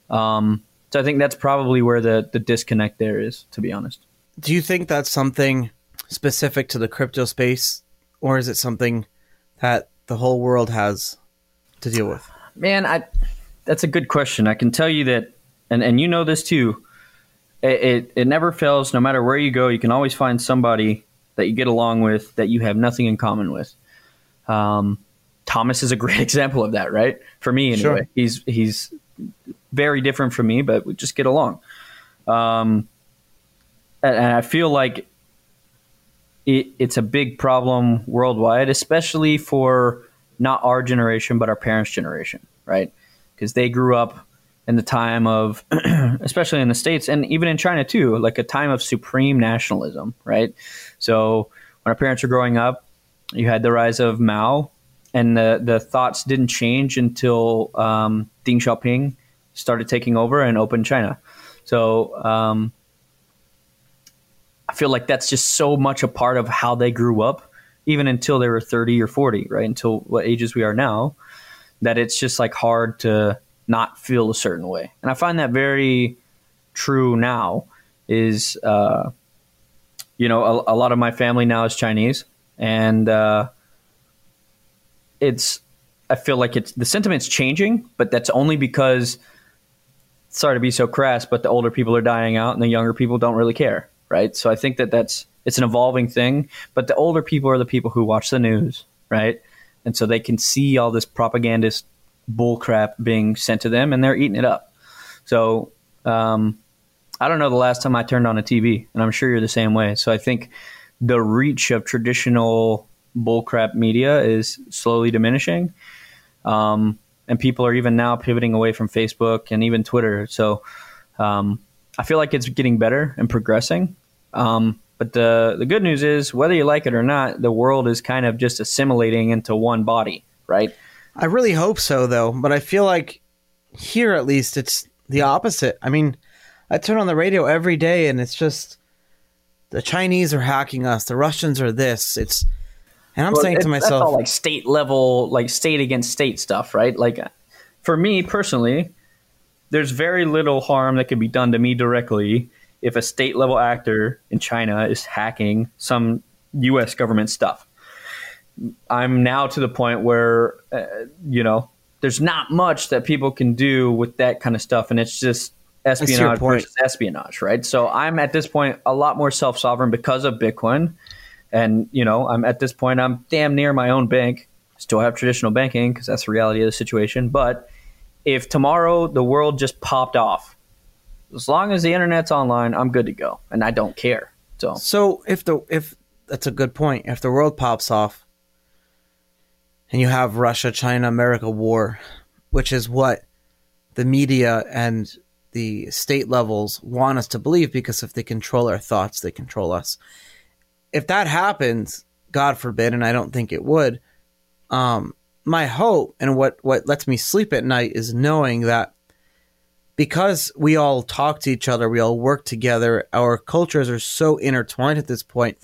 Um, so I think that's probably where the the disconnect there is, to be honest. Do you think that's something specific to the crypto space, or is it something that the whole world has to deal with? Man, I that's a good question. I can tell you that, and and you know this too. It, it, it never fails. No matter where you go, you can always find somebody that you get along with that you have nothing in common with. Um, Thomas is a great example of that, right? For me, anyway. Sure. He's he's very different from me, but we just get along. Um, and, and I feel like it, it's a big problem worldwide, especially for not our generation, but our parents' generation, right? Because they grew up in the time of, especially in the States and even in China too, like a time of supreme nationalism, right? So when our parents were growing up, you had the rise of Mao, and the, the thoughts didn't change until um, Deng Xiaoping started taking over and opened China. So um, I feel like that's just so much a part of how they grew up, even until they were 30 or 40, right? Until what ages we are now, that it's just like hard to not feel a certain way. And I find that very true now is, uh, you know, a, a, lot of my family now is Chinese and, uh, it's, I feel like it's the sentiment's changing, but that's only because sorry to be so crass, but the older people are dying out and the younger people don't really care right? So I think that that's it's an evolving thing. But the older people are the people who watch the news, right? And so they can see all this propagandist bullcrap being sent to them, and they're eating it up. So um, I don't know the last time I turned on a TV, and I'm sure you're the same way. So I think the reach of traditional bullcrap media is slowly diminishing. Um, and people are even now pivoting away from Facebook and even Twitter. So um, I feel like it's getting better and progressing. Um, but the the good news is, whether you like it or not, the world is kind of just assimilating into one body, right? I really hope so, though. But I feel like here, at least, it's the opposite. I mean, I turn on the radio every day, and it's just the Chinese are hacking us, the Russians are this. It's and I'm well, saying to myself, like state level, like state against state stuff, right? Like for me personally, there's very little harm that can be done to me directly if a state level actor in China is hacking some U.S. government stuff. I'm now to the point where, uh, you know, there's not much that people can do with that kind of stuff, and it's just espionage versus espionage, right? So I'm at this point a lot more self sovereign because of Bitcoin, and you know, I'm at this point I'm damn near my own bank. Still have traditional banking because that's the reality of the situation, but if tomorrow the world just popped off, as long as the internet's online, I'm good to go, and I don't care. So, so if the if that's a good point, if the world pops off, and you have Russia, China, America war, which is what the media and the state levels want us to believe, because if they control our thoughts, they control us. If that happens, God forbid, and I don't think it would, um, my hope and what what lets me sleep at night is knowing that because we all talk to each other, we all work together, our cultures are so intertwined at this point.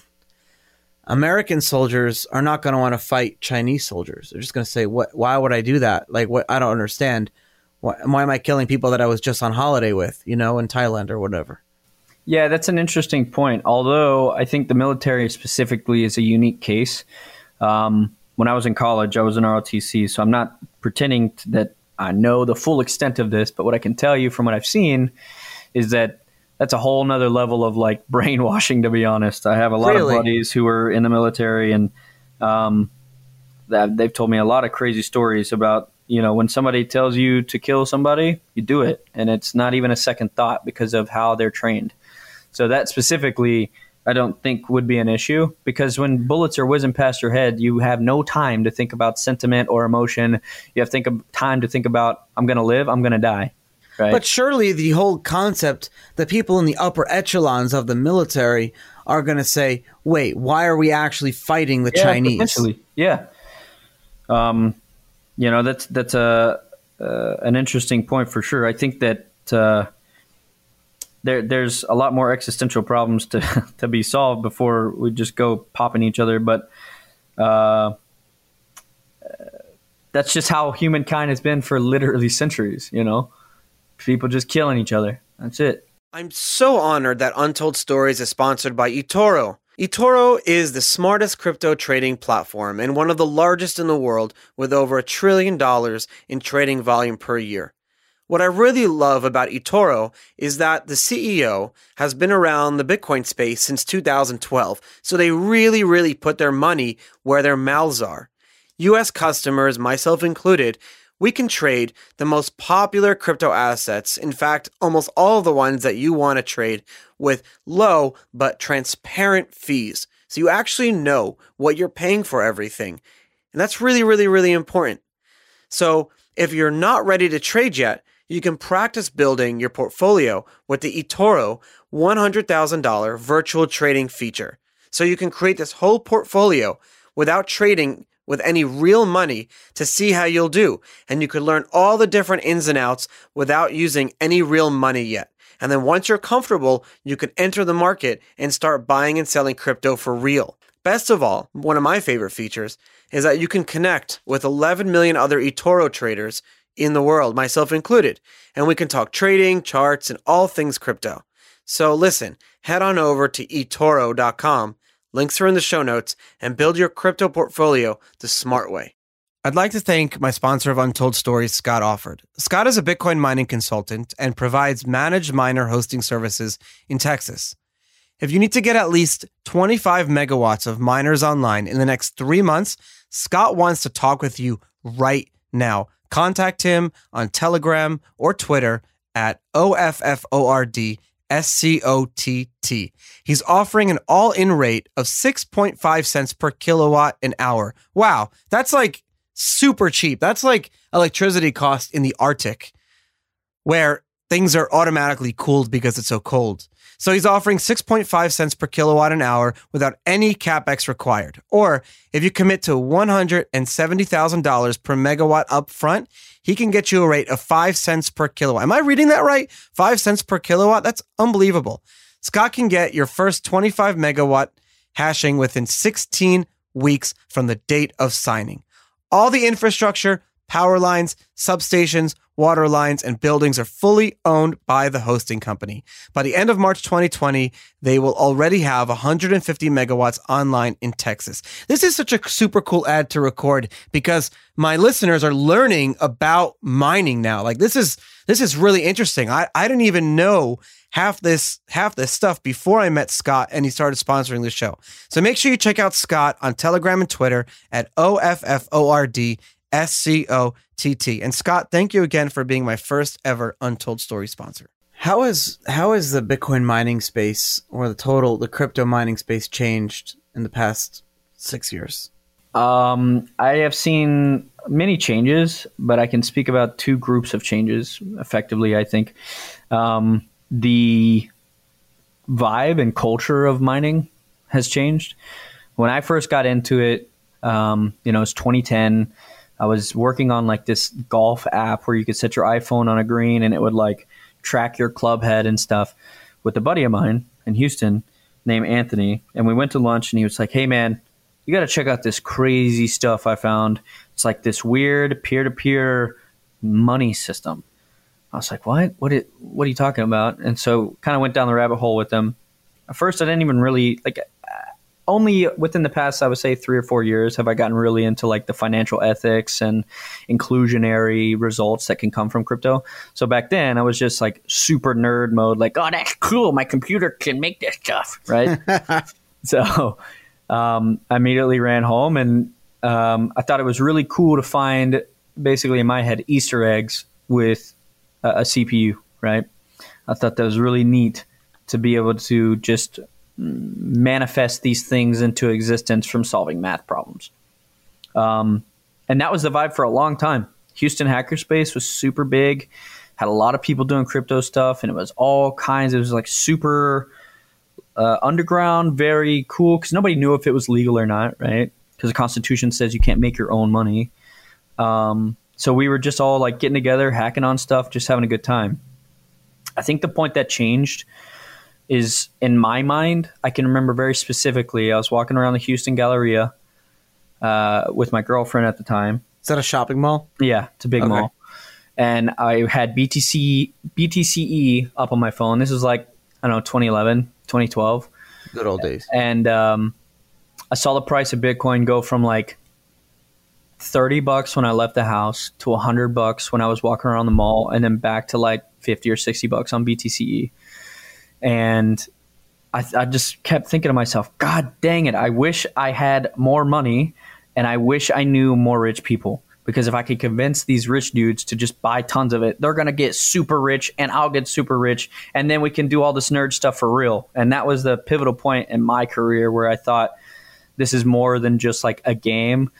American soldiers are not going to want to fight Chinese soldiers. They're just going to say, "What? Why would I do that? Like, what? I don't understand. Why, why am I killing people that I was just on holiday with? You know, in Thailand or whatever." Yeah, that's an interesting point. Although I think the military specifically is a unique case. Um, when I was in college, I was in ROTC, so I'm not pretending that I know the full extent of this, but what I can tell you from what I've seen is that that's a whole nother level of like brainwashing. To be honest, I have a lot really? of buddies who are in the military, and um, that they've told me a lot of crazy stories about you know when somebody tells you to kill somebody, you do it, and it's not even a second thought because of how they're trained. So that specifically I don't think would be an issue because when bullets are whizzing past your head, you have no time to think about sentiment or emotion. You have think of time to think about I'm going to live, I'm going to die. Right? But surely the whole concept, the people in the upper echelons of the military are going to say, "Wait, why are we actually fighting the yeah, Chinese?" Potentially, yeah. Um, you know that's that's a uh, an interesting point for sure. I think that. Uh, there there's a lot more existential problems to to be solved before we just go popping each other. But uh, that's just how humankind has been for literally centuries. You know, people just killing each other. That's it. I'm so honored that Untold Stories is sponsored by eToro. eToro is the smartest crypto trading platform and one of the largest in the world with over a trillion dollars in trading volume per year. What I really love about eToro is that the CEO has been around the Bitcoin space since 2012, so they really, really put their money where their mouths are. US customers, myself included, we can trade the most popular crypto assets, in fact, almost all the ones that you want to trade with low but transparent fees. So you actually know what you're paying for everything. And that's really, really, really important. So if you're not ready to trade yet, you can practice building your portfolio with the eToro $100,000 virtual trading feature. So you can create this whole portfolio without trading with any real money to see how you'll do. And you could learn all the different ins and outs without using any real money yet. And then once you're comfortable, you can enter the market and start buying and selling crypto for real. Best of all, one of my favorite features is that you can connect with 11 million other eToro traders in the world, myself included. And we can talk trading, charts, and all things crypto. So listen, head on over to eToro.com. Links are in the show notes and build your crypto portfolio the smart way. I'd like to thank my sponsor of Untold Stories, Scott Offord. Scott is a Bitcoin mining consultant and provides managed miner hosting services in Texas. If you need to get at least 25 megawatts of miners online in the next three months, Scott wants to talk with you right now. Contact him on Telegram or Twitter at OFFORD SCOTT. He's offering an all in rate of 6.5 cents per kilowatt an hour. Wow, that's like super cheap. That's like electricity cost in the Arctic, where things are automatically cooled because it's so cold. So he's offering 6.5 cents per kilowatt an hour without any capex required. Or if you commit to $170,000 per megawatt up front, he can get you a rate of 5 cents per kilowatt. Am I reading that right? 5 cents per kilowatt? That's unbelievable. Scott can get your first 25 megawatt hashing within 16 weeks from the date of signing. All the infrastructure, power lines, substations, water lines, and buildings are fully owned by the hosting company. By the end of March 2020, they will already have 150 megawatts online in Texas. This is such a super cool ad to record because my listeners are learning about mining now. Like this is this is really interesting. I, I didn't even know half this half this stuff before I met Scott and he started sponsoring the show. So make sure you check out Scott on Telegram and Twitter at O F F O R D S C O T T. And Scott, thank you again for being my first ever Untold Story sponsor. How is how is the Bitcoin mining space or the total the crypto mining space changed in the past six years? Um, I have seen many changes, but I can speak about two groups of changes effectively. I think um, the vibe and culture of mining has changed. When I first got into it, um, you know, it's 2010 I was working on like this golf app where you could set your iPhone on a green and it would like track your club head and stuff with a buddy of mine in Houston named Anthony. And we went to lunch and he was like, Hey man, you got to check out this crazy stuff I found. It's like this weird peer to peer money system. I was like, what? What, it, what are you talking about? And so kind of went down the rabbit hole with them. At first, I didn't even really like, only within the past, I would say three or four years, have I gotten really into like the financial ethics and inclusionary results that can come from crypto. So back then, I was just like super nerd mode, like, oh, that's cool. My computer can make this stuff, right? so um, I immediately ran home and um, I thought it was really cool to find basically in my head Easter eggs with a, a CPU, right? I thought that was really neat to be able to just manifest these things into existence from solving math problems. Um, and that was the vibe for a long time. Houston Hackerspace was super big, had a lot of people doing crypto stuff, and it was all kinds. It was like super uh, underground, very cool because nobody knew if it was legal or not, right? Because the Constitution says you can't make your own money. Um, so we were just all like getting together, hacking on stuff, just having a good time. I think the point that changed is in my mind, I can remember very specifically. I was walking around the Houston Galleria uh, with my girlfriend at the time. Is that a shopping mall? Yeah, it's a big okay. mall. And I had BTC BTC-e up on my phone. This was like I don't know 2011, 2012. Good old days. And um, I saw the price of Bitcoin go from like 30 bucks when I left the house to 100 bucks when I was walking around the mall and then back to like 50 or 60 bucks on BTC-e. And I, I just kept thinking to myself, God dang it, I wish I had more money and I wish I knew more rich people. Because if I could convince these rich dudes to just buy tons of it, they're going to get super rich and I'll get super rich. And then we can do all this nerd stuff for real. And that was the pivotal point in my career where I thought this is more than just like a game.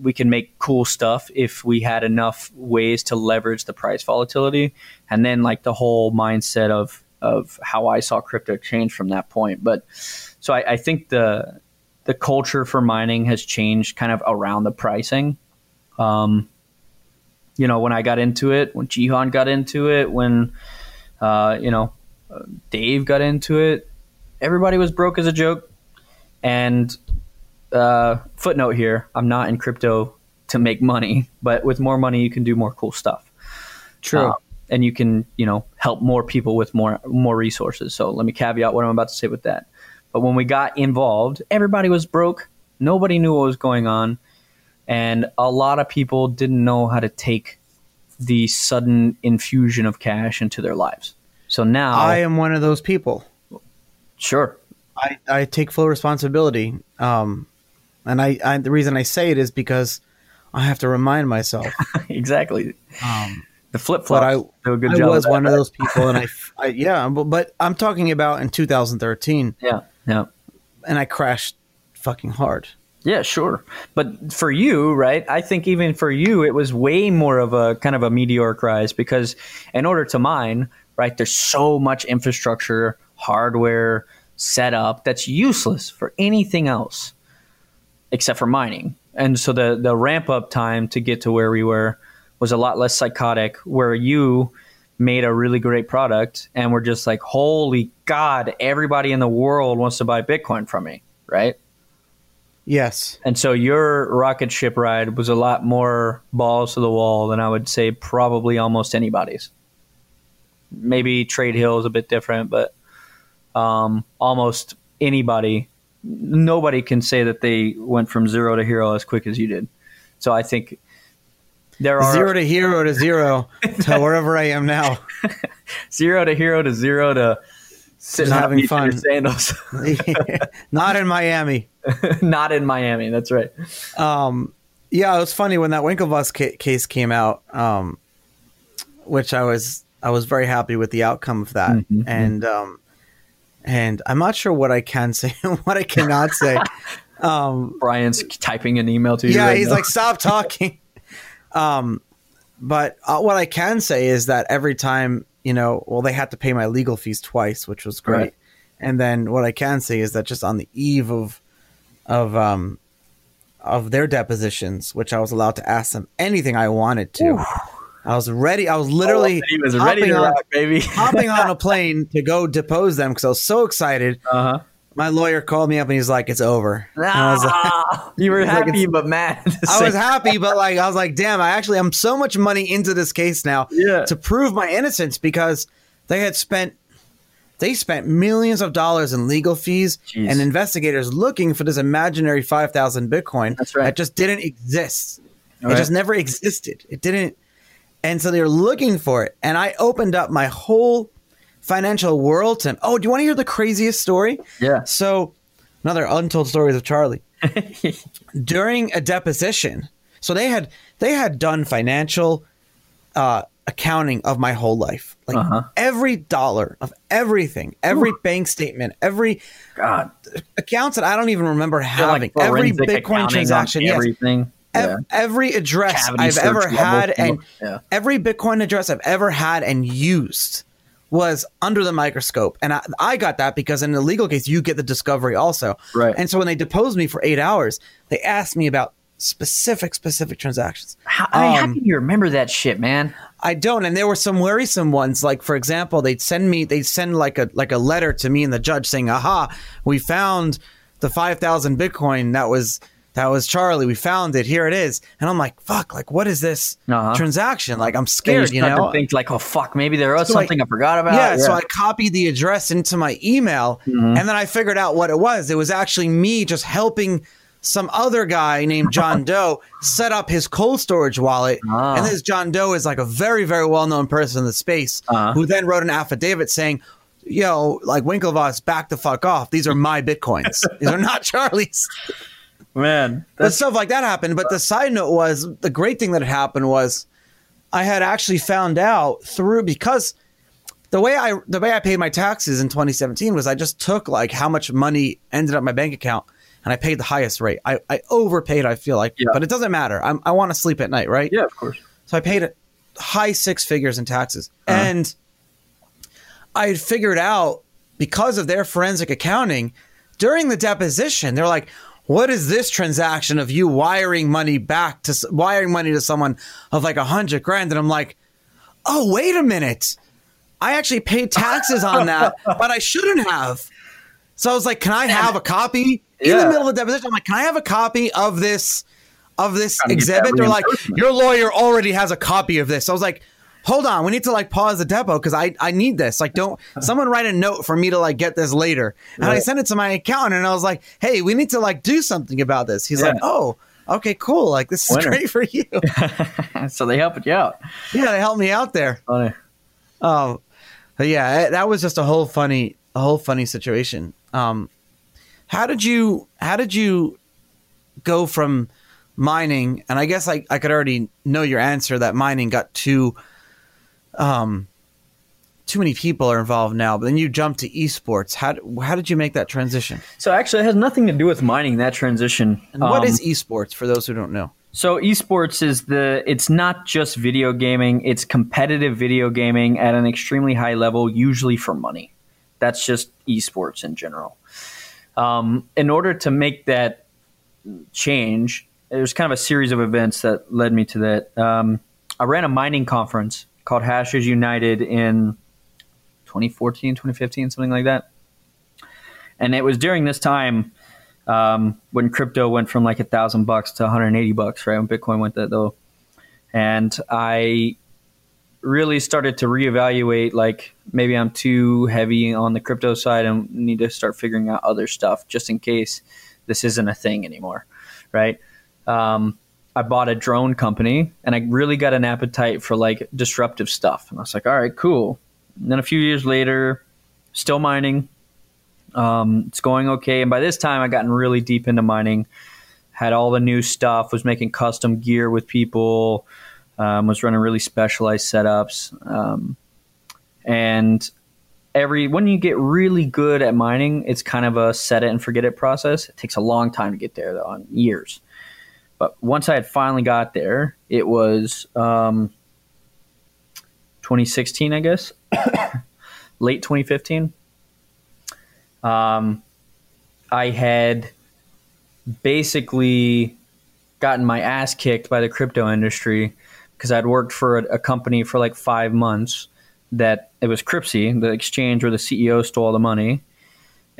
We can make cool stuff if we had enough ways to leverage the price volatility. And then, like, the whole mindset of of how I saw crypto change from that point. But so I, I think the the culture for mining has changed kind of around the pricing. Um, you know, when I got into it, when Jihan got into it, when uh, you know Dave got into it, everybody was broke as a joke. And uh, footnote here: I'm not in crypto to make money, but with more money, you can do more cool stuff. True. Uh, and you can you know help more people with more more resources. So let me caveat what I'm about to say with that. But when we got involved, everybody was broke. Nobody knew what was going on, and a lot of people didn't know how to take the sudden infusion of cash into their lives. So now I am one of those people. Sure. I, I take full responsibility. Um, and I, I, the reason I say it is because I have to remind myself. exactly. Um, the flip flop. I, I was one of those people, and I, I yeah, but, but, I'm talking about in 2013. Yeah, yeah. And I crashed fucking hard. Yeah, sure. But for you, right? I think even for you, it was way more of a kind of a meteoric rise because in order to mine, right, there's so much infrastructure, hardware, setup that's useless for anything else except for mining. And so the the ramp up time to get to where we were was a lot less psychotic where you made a really great product and we're just like holy god everybody in the world wants to buy bitcoin from me right? Yes. And so your rocket ship ride was a lot more balls to the wall than i would say probably almost anybody's. Maybe TradeHill is a bit different but um, almost anybody nobody can say that they went from zero to hero as quick as you did. So i think there are zero to hero to zero to wherever I am now. zero to hero to zero to sitting having fun. Sandals. Not in Miami. Not in Miami. That's right. Um, yeah, it was funny when that Winklevoss ca- case came out, um, which I was I was very happy with the outcome of that, mm-hmm. and um, and I'm not sure what I can say, and what I cannot say. Um, Brian's typing an email to you. Yeah, right he's now. like, stop talking. Um, but uh, what I can say is that every time, you know, well, they had to pay my legal fees twice, which was great. Right. And then what I can say is that just on the eve of of um of their depositions, which I was allowed to ask them anything I wanted to. Ooh. I was ready. I was literally oh, was ready to on, rock, baby. hopping on a plane to go depose them because I was so excited. Uh-huh my lawyer called me up and he's like, "It's over." Like, ah, you were happy like, but mad. I was happy, but like I was like, "Damn! I actually I'm so much money into this case now yeah. to prove my innocence because they had spent They spent millions of dollars in legal fees Jeez. and investigators looking for this imaginary 5,000 Bitcoin That's right. that just didn't exist. It just never existed. It didn't. And so they were looking for it. And I opened up my whole financial world to them. Oh, do you want to hear the craziest story? Yeah. So, another untold stories of Charlie. During a deposition, so they had they had done financial uh, accounting of my whole life, like Uh-huh. every dollar of everything, every bank statement, every God. accounts that I don't even remember having, like every Bitcoin transaction, Everything. Ev- Yeah. every address Cavity I've ever had and Yeah. every Bitcoin address I've ever had and used was under the microscope. And I, I got that because in the legal case, you get the discovery also. Right. And so when they deposed me for eight hours, they asked me about specific, specific transactions. How, I mean, how Um, can you remember that shit, man? I don't, and there were some worrisome ones. Like for example, they'd send me, they'd send like a like a letter to me and the judge saying, "Aha, we found the five thousand Bitcoin that was that was Charlie. We found it. Here it is." And I'm like, "Fuck! Like, what is this Uh-huh. transaction? Like, I'm scared. You to know." think like, oh fuck, maybe there was So something I, forgot about. Yeah, so I copied the address into my email, Mm-hmm. and then I figured out what it was. It was actually me just helping some other guy named John Doe set up his cold storage wallet. Ah. And this John Doe is like a very, very well known person in the space Uh-huh. who then wrote an affidavit saying, Yo, like Winklevoss, back the fuck off. These are my bitcoins. These are not Charlie's. Man. But stuff like that happened. But the side note was the great thing that had happened was I had actually found out through because the way I the way I paid my taxes in 2017 was I just took like how much money ended up in my bank account and I paid the highest rate. I, I overpaid. I feel like, Yeah. but it doesn't matter. I'm, I want to sleep at night, right? Yeah, of course. So I paid a high six figures in taxes. Uh-huh. And I had figured out because of their forensic accounting during the deposition, they're like, what is this transaction of you wiring money back to wiring money to someone of like a hundred grand? And I'm like, oh, wait a minute. I actually paid taxes on that, but I shouldn't have. So I was like, can I have a copy? In the middle of the deposition, I'm like, can I have a copy of this of this exhibit? They're like, your lawyer already has a copy of this. So I was like, hold on, we need to like pause the depot because I, I need this. Like, don't someone write a note for me to like get this later. And I Right. sent it to my accountant and I was like, hey, we need to like do something about this. He's like, oh, okay, cool. Like, this is Winner. great for you. so they helped you out. yeah, they helped me out there. Funny. Um, yeah, that was just a whole funny, a whole funny situation. Um, how did you, how did you go from mining? And I guess I, I could already know your answer that mining got too, um, too many people are involved now. But then you jump to esports. How, how did you make that transition? So actually, it has nothing to do with mining. That transition. And what Um, is esports for those who don't know? So esports is the it's not just video gaming, it's competitive video gaming at an extremely high level, usually for money. That's just esports in general. Um, in order to make that change, there's kind of a series of events that led me to that. Um, I ran a mining conference called Hashes United in 2014, 2015, something like that. And it was during this time um, when crypto went from like a thousand bucks to 180 bucks, right? When Bitcoin went that low, and I really started to reevaluate like maybe I'm too heavy on the crypto side and need to start figuring out other stuff just in case this isn't a thing anymore, right? Um, I bought a drone company and I really got an appetite for like disruptive stuff, and I was like, all right, cool. And then a few years later, still mining, um, it's going okay. And by this time, I gotten really deep into mining. Had all the new stuff. Was making custom gear with people. Um, was running really specialized setups. Um, and every when you get really good at mining, it's kind of a set it and forget it process. It takes a long time to get there, though, on years. But once I had finally got there, it was um, 2016, I guess, late 2015 um, I had basically gotten my ass kicked by the crypto industry because I'd worked for a, a company for like five months that it was Cryptsy, the exchange where the CEO stole the money.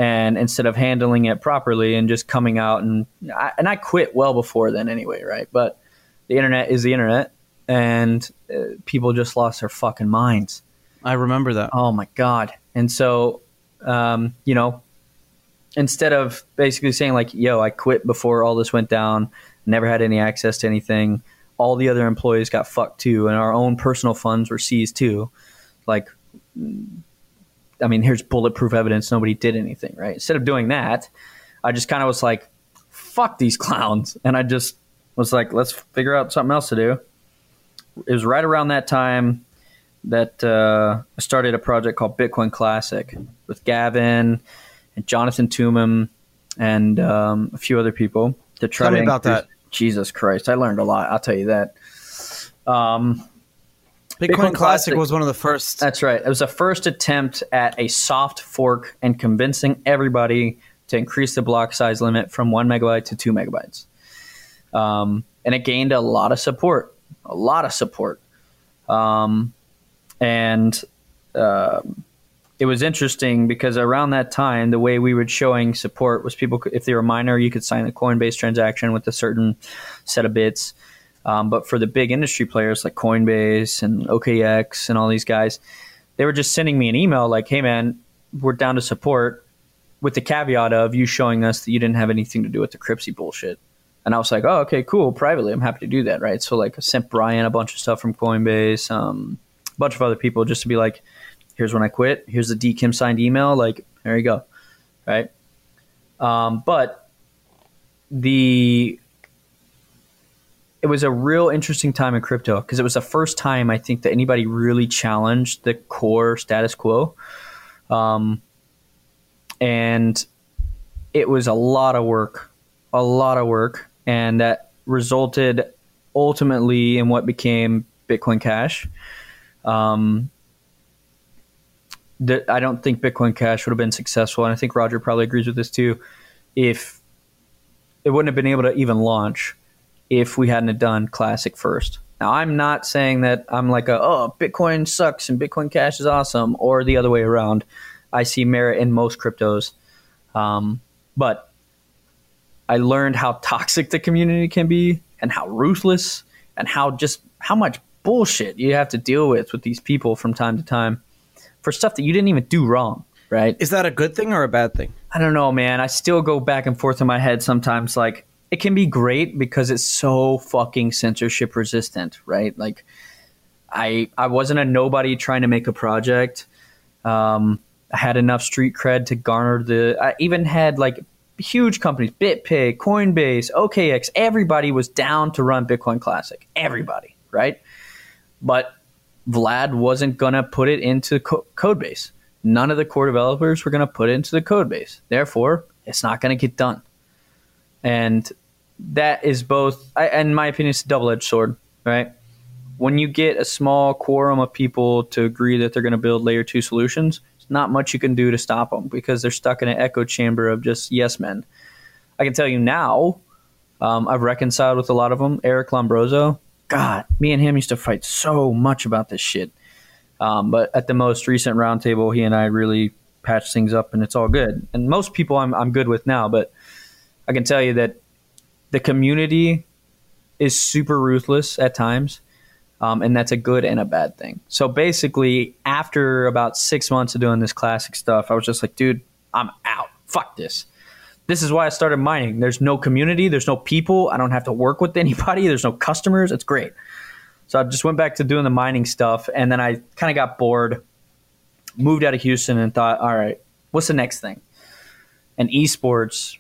And instead of handling it properly and just coming out and I, and I quit well before then anyway, right? But the internet is the internet, and uh, people just lost their fucking minds. I remember that. Oh my god! And so um, you know, instead of basically saying like, "Yo, I quit before all this went down, never had any access to anything," all the other employees got fucked too, and our own personal funds were seized too. Like, I mean, here's bulletproof evidence nobody did anything, right? Instead of doing that, I just kind of was like, "Fuck these clowns," and I just was like, "Let's figure out something else to do." It was right around that time that uh, I started a project called Bitcoin Classic with Gavin and Jonathan Toomim and um, a few other people to try Tell to me about increase- that. Jesus Christ, I learned a lot. I'll tell you that. Um, Bitcoin, Bitcoin Classic, Classic- was one of the first. that's right. It was a first attempt at a soft fork and convincing everybody to increase the block size limit from one megabyte to two megabytes. Um, and it gained a lot of support, a lot of support. Um, and um it was interesting because around that time, the way we were showing support was people, if they were a miner, you could sign a Coinbase transaction with a certain set of bits. Um, but for the big industry players like Coinbase and OKX and all these guys, they were just sending me an email like, "Hey man, we're down to support," with the caveat of you showing us that you didn't have anything to do with the Cryptsy bullshit. And I was like, "Oh, okay, cool. Privately, I'm happy to do that, right?" So like, I sent Brian a bunch of stuff from Coinbase, um, a bunch of other people, just to be like, "Here's when I quit. Here's the DKIM signed email. Like, there you go, right?" Um, but the it was a real interesting time in crypto because it was the first time I think that anybody really challenged the core status quo. Um, and it was a lot of work, a lot of work, and that resulted ultimately in what became Bitcoin Cash. Um, that I don't think Bitcoin Cash would have been successful, and I think Roger probably agrees with this too. If it wouldn't have been able to even launch if we hadn't have done Classic first. Now, I'm not saying that I'm like a oh Bitcoin sucks and Bitcoin Cash is awesome, or the other way around. I see merit in most cryptos, um, but I learned how toxic the community can be, and how ruthless, and how just how much bullshit you have to deal with with these people from time to time for stuff that you didn't even do wrong, right? Is that a good thing or a bad thing? I don't know, man. I still go back and forth in my head sometimes. Like, it can be great because it's so fucking censorship resistant, right? Like, I I wasn't a nobody trying to make a project. Um, I had enough street cred to garner the. I even had like huge companies, BitPay, Coinbase, OKX. Everybody was down to run Bitcoin Classic. Everybody, right? But Vlad wasn't gonna put it into co- code base. None of the core developers were gonna put it into the code base. Therefore, it's not gonna get done. And that is both, I, in my opinion, it's a double edged sword, right? When you get a small quorum of people to agree that they're going to build layer two solutions, it's not much you can do to stop them because they're stuck in an echo chamber of just yes men. I can tell you now, um, I've reconciled with a lot of them. Eric Lombrozo, God, me and him used to fight so much about this shit. Um, but at the most recent roundtable, he and I really patched things up, and it's all good. And most people I'm I'm good with now, but I can tell you that the community is super ruthless at times, um, and that's a good and a bad thing. So basically, after about six months of doing this classic stuff, I was just like, dude, I'm out. Fuck this. This is why I started mining. There's no community, there's no people. I don't have to work with anybody. There's no customers. It's great. So I just went back to doing the mining stuff, and then I kind of got bored, moved out of Houston, and thought, all right, what's the next thing? And esports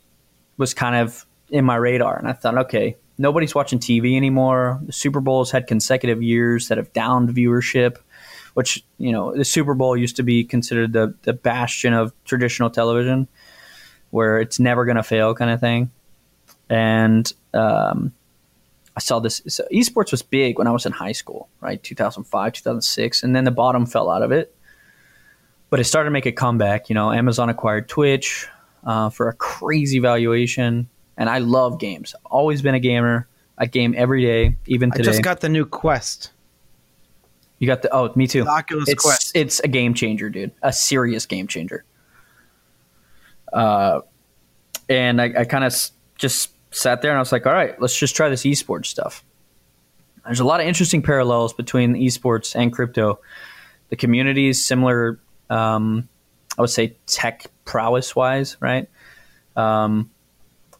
was kind of in my radar, and I thought, okay, nobody's watching TV anymore. The Super Bowl's had consecutive years that have downed viewership, which you know the Super Bowl used to be considered the the bastion of traditional television, where it's never going to fail, kind of thing. And um, I saw this. So esports was big when I was in high school, right? 2005, 2006, and then the bottom fell out of it. But it started to make a comeback. You know, Amazon acquired Twitch uh, for a crazy valuation, and I love games. Always been a gamer. I game every day, even today. I just got the new Quest. you got the oh, me too. The Oculus it's Quest. it's a game changer, dude. A serious game changer. Uh, and I, I kind of s- just sat there and I was like, all right, let's just try this esports stuff. There's a lot of interesting parallels between esports and crypto. The community is similar um, I would say tech prowess wise, right? Um,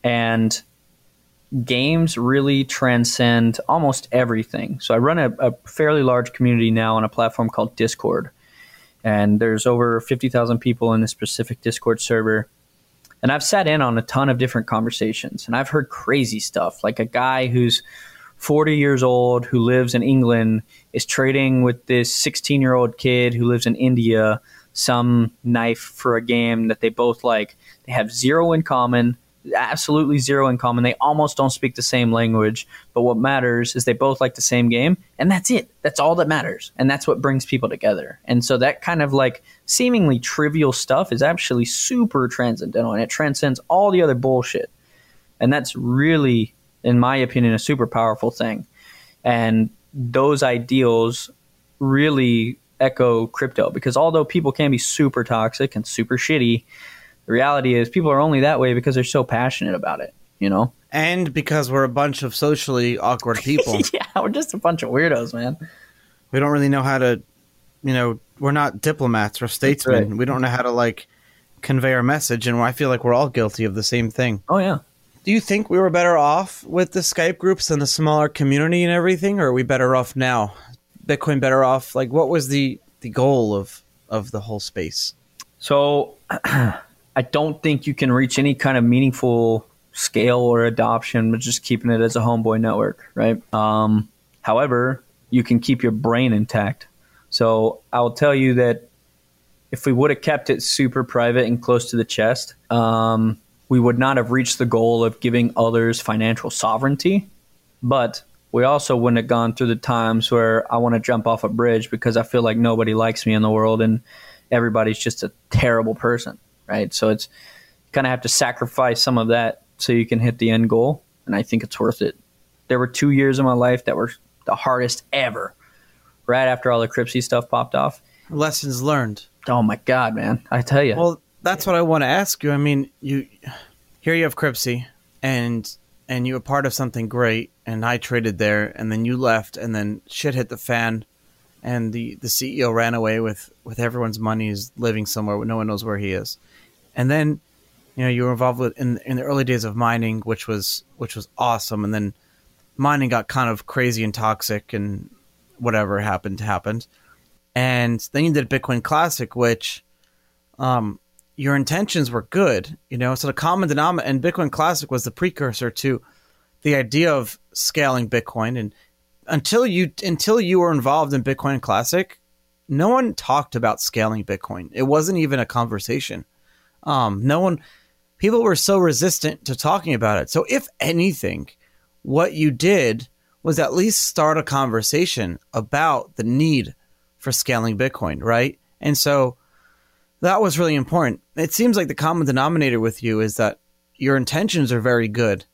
and games really transcend almost everything. So I run a, a, fairly large community now on a platform called Discord, and there's over fifty thousand people in this specific Discord server. And I've sat in on a ton of different conversations, and I've heard crazy stuff, like a guy who's 40 years old who lives in England is trading with this 16 year old kid who lives in India some knife for a game that they both like. They have zero in common, absolutely zero in common. They almost don't speak the same language, but what matters is they both like the same game, and that's it. That's all that matters, and that's what brings people together. And so that kind of like seemingly trivial stuff is actually super transcendental, and it transcends all the other bullshit. And that's really, in my opinion, a super powerful thing. And those ideals really echo crypto because although people can be super toxic and super shitty, the reality is people are only that way because they're so passionate about it, you know? And because we're a bunch of socially awkward people. yeah, we're just a bunch of weirdos, man. We don't really know how to, you know, we're not diplomats or statesmen. Right. We don't know how to, like, convey our message. And I feel like we're all guilty of the same thing. Oh, yeah. Do you think we were better off with the Skype groups and the smaller community and everything, or are we better off now? Bitcoin better off? Like, what was the the goal of of the whole space? So, I don't think you can reach any kind of meaningful scale or adoption but just keeping it as a homeboy network, right? Um, however, you can keep your brain intact. So, I will tell you that if we would have kept it super private and close to the chest, um, we would not have reached the goal of giving others financial sovereignty. But we also wouldn't have gone through the times where I want to jump off a bridge because I feel like nobody likes me in the world and everybody's just a terrible person, right? So it's you kind of have to sacrifice some of that so you can hit the end goal, and I think it's worth it. There were two years of my life that were the hardest ever, right after all the Cryptsy stuff popped off. Lessons learned. Oh my god, man! I tell you. Well, that's what I want to ask you. I mean, you here you have Cryptsy, and and you were part of something great, and I traded there, and then you left, and then shit hit the fan, and the, the CEO ran away with, with everyone's money, is living somewhere no one knows where he is, and then, you know, you were involved with in in the early days of mining, which was which was awesome, and then mining got kind of crazy and toxic, and whatever happened happened, and then you did Bitcoin Classic, which, um, your intentions were good, you know. So the common denominator and Bitcoin Classic was the precursor to the idea of scaling Bitcoin. And until you until you were involved in Bitcoin Classic, no one talked about scaling Bitcoin. It wasn't even a conversation. Um, no one, people were so resistant to talking about it. So if anything, what you did was at least start a conversation about the need for scaling Bitcoin, right? And so that was really important. It seems like the common denominator with you is that your intentions are very good.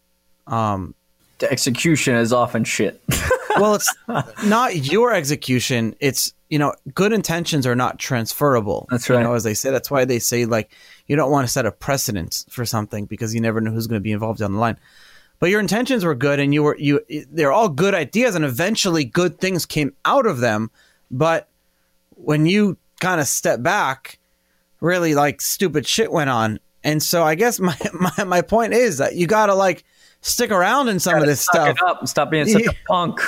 Um, the execution is often shit. well, it's not your execution. It's you know, good intentions are not transferable. That's right. You know, as they say, that's why they say like you don't want to set a precedent for something because you never know who's going to be involved down the line. But your intentions were good, and you were you. They're all good ideas, and eventually good things came out of them. But when you kind of step back really like stupid shit went on. And so I guess my, my, my point is that you got to like stick around in some of this stuff. up and stop being such yeah. a punk.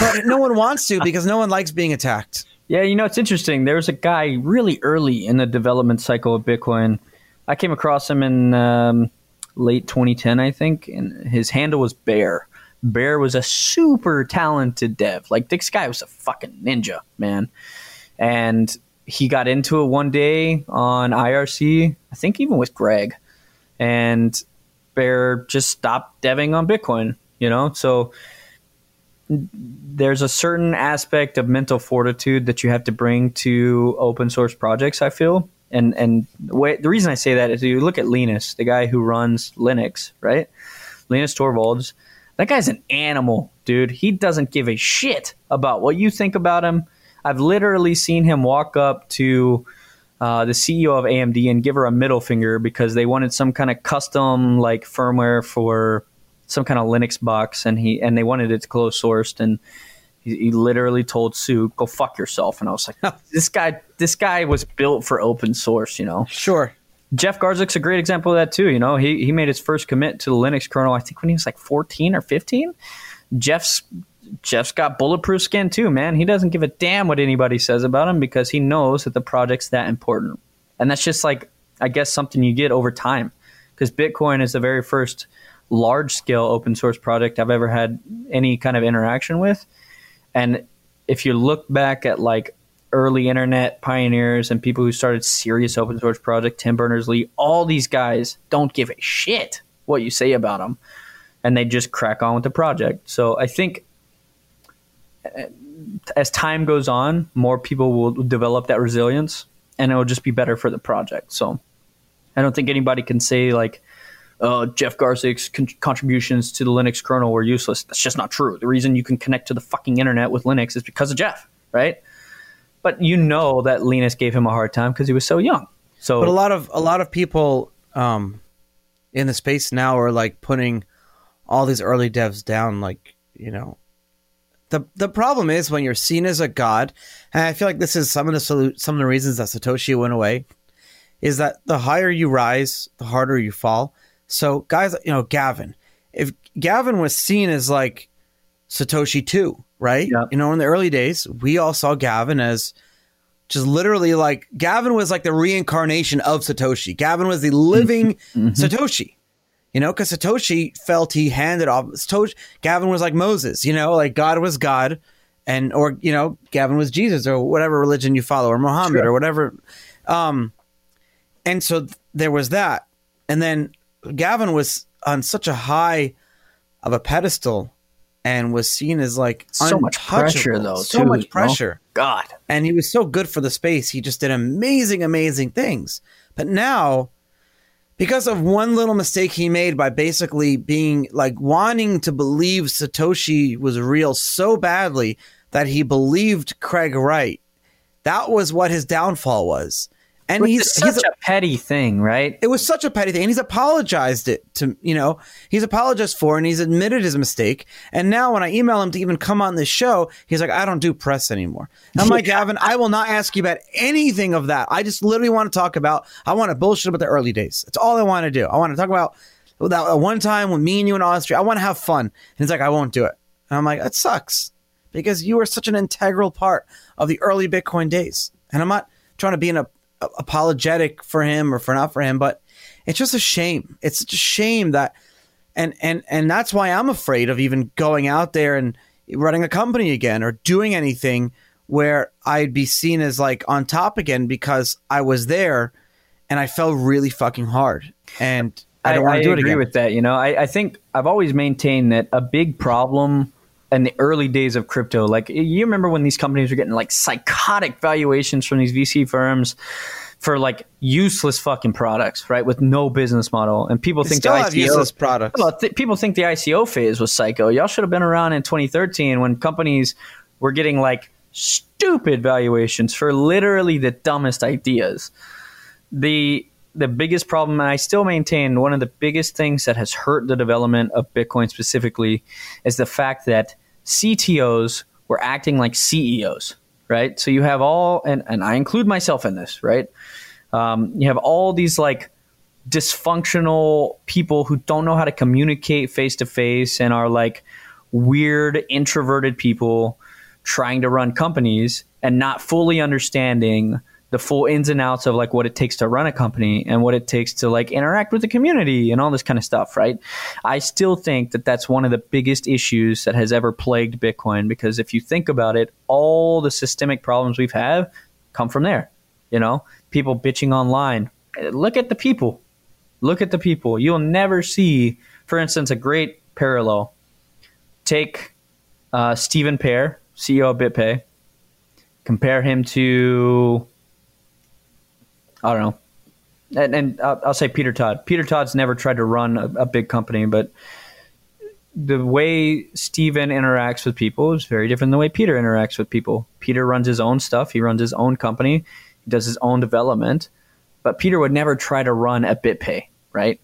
But no one wants to because no one likes being attacked. Yeah, you know, it's interesting. There was a guy really early in the development cycle of Bitcoin. I came across him in um, late 2010, I think, and his handle was Bear. Bear was a super talented dev. Like, this guy was a fucking ninja, man. And he got into it one day on IRC, I think even with Greg, and Bear just stopped deving on Bitcoin, you know? So there's a certain aspect of mental fortitude that you have to bring to open source projects, I feel. And and the, way, the reason I say that is you look at Linus, the guy who runs Linux, right? Linus Torvalds. That guy's an animal, dude. He doesn't give a shit about what you think about him I've literally seen him walk up to uh, the CEO of AMD and give her a middle finger because they wanted some kind of custom like firmware for some kind of Linux box, and he and they wanted it closed sourced, and He, he literally told Su, "Go fuck yourself," and I was like, "This guy, this guy was built for open source," you know. Sure. Jeff Garzik a great example of that too. You know, he he made his first commit to the Linux kernel, I think when he was like 14 or 15. Jeff's Jeff's got bulletproof skin too, man. He doesn't give a damn what anybody says about him because he knows that the project's that important. And that's just like I guess something you get over time. Because Bitcoin is the very first large scale open source project I've ever had any kind of interaction with. And if you look back at like early internet pioneers and people who started serious open source project, Tim Berners-Lee, all these guys don't give a shit what you say about them, and they just crack on with the project. So I think uh, as time goes on, more people will develop that resilience, and it will just be better for the project. So I don't think anybody can say like. Uh, Jeff Garzik's con- contributions to the Linux kernel were useless. That's just not true. The reason you can connect to the fucking internet with Linux is because of Jeff, right? but you know that Linus gave him a hard time because he was so young. So, but a lot of a lot of people um, in the space now are like putting all these early devs down. Like you know, the the problem is when you're seen as a god, and I feel like this is some of the solu- some of the reasons that Satoshi went away, is that the higher you rise, the harder you fall. So guys, you know, Gavin, if Gavin was seen as like Satoshi too, right? Yep. You know, in the early days, we all saw Gavin as just literally like Gavin was like the reincarnation of Satoshi. Gavin was the living mm-hmm. Satoshi. You know, because Satoshi felt he handed off. Satoshi, Gavin was like Moses. You know, like God was God, and or you know, Gavin was Jesus or whatever religion you follow, or Muhammad sure. or whatever. Um, and so th- there was that, and then Gavin was on such a high of a pedestal and was seen as like so much pressure though so too, much pressure. God. And he was so good for the space. He just did amazing amazing things. But now because of one little mistake he made by basically being like wanting to believe satoshi was real so badly that he believed craig wright that was what his downfall was and Which he's such he's a, a, petty thing, right? It was such a petty thing, and he's apologized it to you know he's apologized for, and he's admitted his mistake. And now when I email him to even come on this show, he's like, "I don't do press anymore." And I'm like, Gavin, I will not ask you about anything of that. I just literally want to talk about. I want to bullshit about the early days. That's all I want to do. I want to talk about that one time when me and you in Austria. I want to have fun. And he's like, I won't do it. And I'm like, that sucks because you were such an integral part of the early Bitcoin days. And I'm not trying to be in a apologetic for him or for not for him, but it's just a shame. It's such a shame that, and and and that's why I'm afraid of even going out there and running a company again or doing anything where I'd be seen as like on top again because I was there and I fell really fucking hard and I don't want to do it again. Agree with that. You know, I, I think I've always maintained that a big problem in the early days of crypto. Like you remember when these companies were getting like psychotic valuations from these VC firms for like useless fucking products, right? With no business model, and people they think the ICO, useless products. Well, th- people think the ICO phase was psycho. Y'all should have been around in 2013 when companies were getting like stupid valuations for literally the dumbest ideas. The the biggest problem, and I still maintain one of the biggest things that has hurt the development of Bitcoin specifically, is the fact that CTOs were acting like CEOs, right? So you have all, and, and I include myself in this, right? Um, you have all these like dysfunctional people who don't know how to communicate face to face and are like weird introverted people trying to run companies and not fully understanding the full ins and outs of like what it takes to run a company and what it takes to like interact with the community and all this kind of stuff, right? I still think that that's one of the biggest issues that has ever plagued Bitcoin because if you think about it, all the systemic problems we've had come from there. You know, people bitching online. Look at the people. Look at the people. You'll never see, for instance, a great parallel. Take uh, Stephen Pair, CEO of BitPay. Compare him to I don't know. And, and I'll, I'll, say Peter Todd. Peter Todd's never tried to run a, a big company, but the way Steven interacts with people is very different than the way Peter interacts with people. Peter runs his own stuff. He runs his own company. He does his own development. But Peter would never try to run a BitPay, right?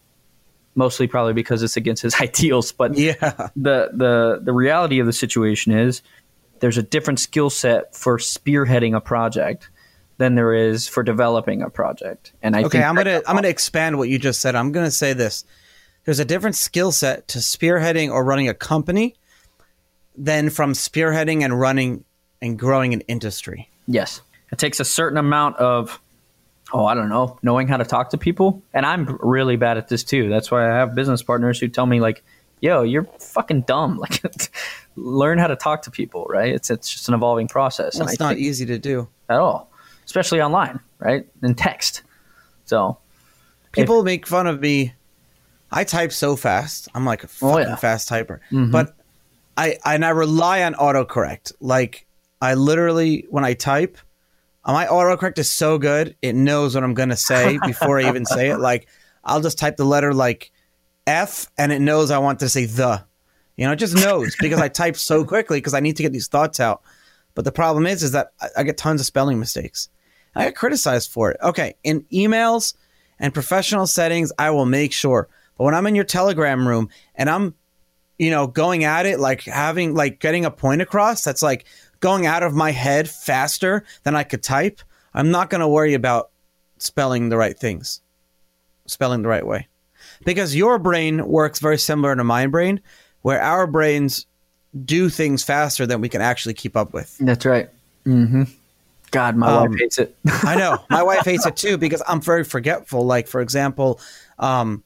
Mostly probably because it's against his ideals. But yeah, the the the reality of the situation is there's a different skill set for spearheading a project than there is for developing a project. And I okay, think I'm gonna I'm gonna expand what you just said. I'm gonna say this: there's a different skill set to spearheading or running a company than from spearheading and running and growing an industry. Yes, it takes a certain amount of oh, I don't know, knowing how to talk to people. And I'm really bad at this too. That's why I have business partners who tell me like, "Yo, you're fucking dumb." Like learn how to talk to people, right? It's it's just an evolving process. Well, it's not easy to do at all, especially online, right? In text. So people if, make fun of me. I type so fast. I'm like a fucking oh, yeah. fast typer. Mm-hmm. But I and I rely on autocorrect. Like I literally when I type, my autocorrect is so good it knows what I'm gonna say before I even say it. Like I'll just type the letter like F and it knows I want to say the. You know, it just knows because I type so quickly because I need to get these thoughts out. But the problem is, is that I, I get tons of spelling mistakes. I get criticized for it. Okay, in emails and professional settings, I will make sure. But when I'm in your Telegram room and I'm, you know, going at it like having like getting a point across, that's like going out of my head faster than I could type. I'm not going to worry about spelling the right things, spelling the right way, because your brain works very similar to my brain where our brains do things faster than we can actually keep up with. That's right. Mm-hmm. God, my um, wife hates it. I know. My wife hates it too because I'm very forgetful. Like, for example, um,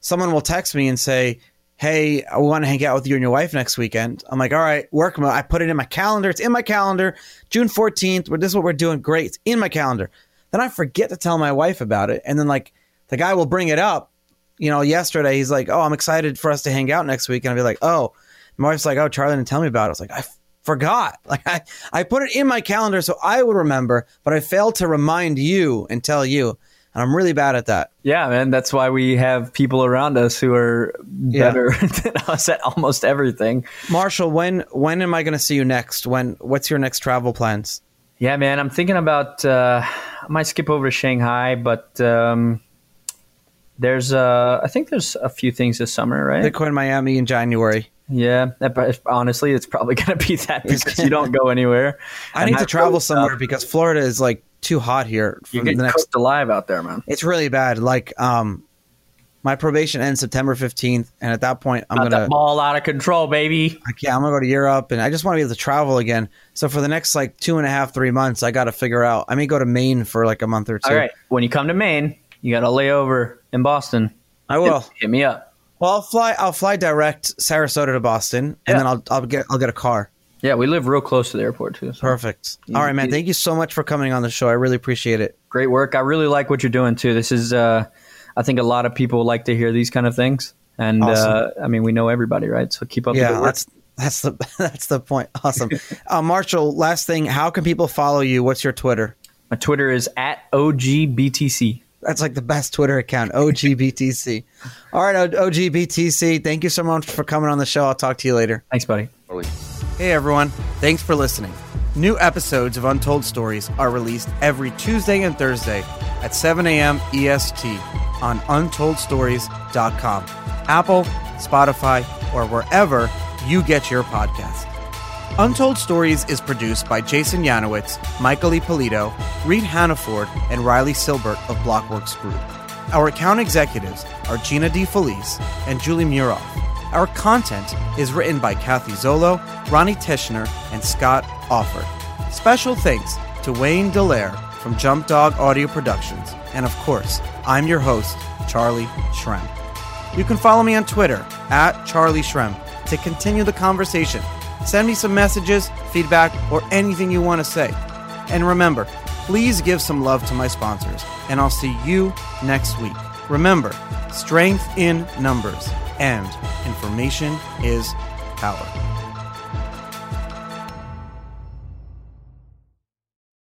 someone will text me and say, Hey, I want to hang out with you and your wife next weekend. I'm like, all right, work. I put it in my calendar. It's in my calendar. June 14th. This is what we're doing. Great. It's in my calendar. Then I forget to tell my wife about it. And then, like, the guy will bring it up you know, yesterday he's like, "Oh, I'm excited for us to hang out next week," and I'd be like, "Oh," my wife's like, "Oh, Charlie didn't tell me about it." I was like, "I forgot." Like I, I put it in my calendar so I would remember, but I failed to remind you and tell you, and I'm really bad at that. Yeah, man, that's why we have people around us who are better yeah. than us at almost everything. Marshall, when when am I going to see you next? When what's your next travel plans? Yeah, man, I'm thinking about. Uh, I might skip over to Shanghai, but. Um, there's, uh, I think there's a few things this summer, right? Bitcoin Miami in January. Yeah, that, honestly, it's probably going to be that because you don't go anywhere. I need to travel somewhere because Florida is like too hot here. You get next, cooked alive out there, man. It's really bad. Like, um, my probation ends September 15th, and at that point, I'm gonna ball out of control, baby. I can't. I'm gonna go to Europe, and I just want to be able to travel again. So for the next like two and a half, three months, I got to figure out. I may go to Maine for like a month or two. All right, when you come to Maine, you got to lay over in Boston. I will. Hit, hit, me up. Well, I'll fly. I'll fly direct Sarasota to Boston, and then I'll I'll get I'll get a car. Yeah, we live real close to the airport too. So. Perfect. All right, man. Thank you so much for coming on the show. I really appreciate it. Great work. I really like what you're doing too. This is, uh, I think, a lot of people like to hear these kind of things, and awesome. uh, I mean, we know everybody, right? So keep up. Yeah, that's that's the that's the point. Awesome, uh, Marshall. Last thing, how can people follow you? What's your Twitter? My Twitter is at ogbtc. That's like the best Twitter account, OGBTC. All right, OGBTC. Thank you so much for coming on the show. I'll talk to you later. Thanks, buddy. Hey, everyone. Thanks for listening. New episodes of Untold Stories are released every Tuesday and Thursday at 7 a.m. EST on untoldstories.com, Apple, Spotify, or wherever you get your podcast. Untold Stories is produced by Jason Yanowitz, Michael Ippolito, Reed Hannaford, and Riley Silbert of Blockworks Group. Our account executives are Gina DeFelice and Julie Muroff. Our content is written by Kathy Zolo, Ronnie Tishner, and Scott Offord. Special thanks to Wayne Dallaire from Jump Dog Audio Productions. And of course, I'm your host, Charlie Shrem. You can follow me on Twitter at Charlie Shrem to continue the conversation Send me some messages, feedback, or anything you want to say. And remember, please give some love to my sponsors, and I'll see you next week. Remember, strength in numbers and information is power.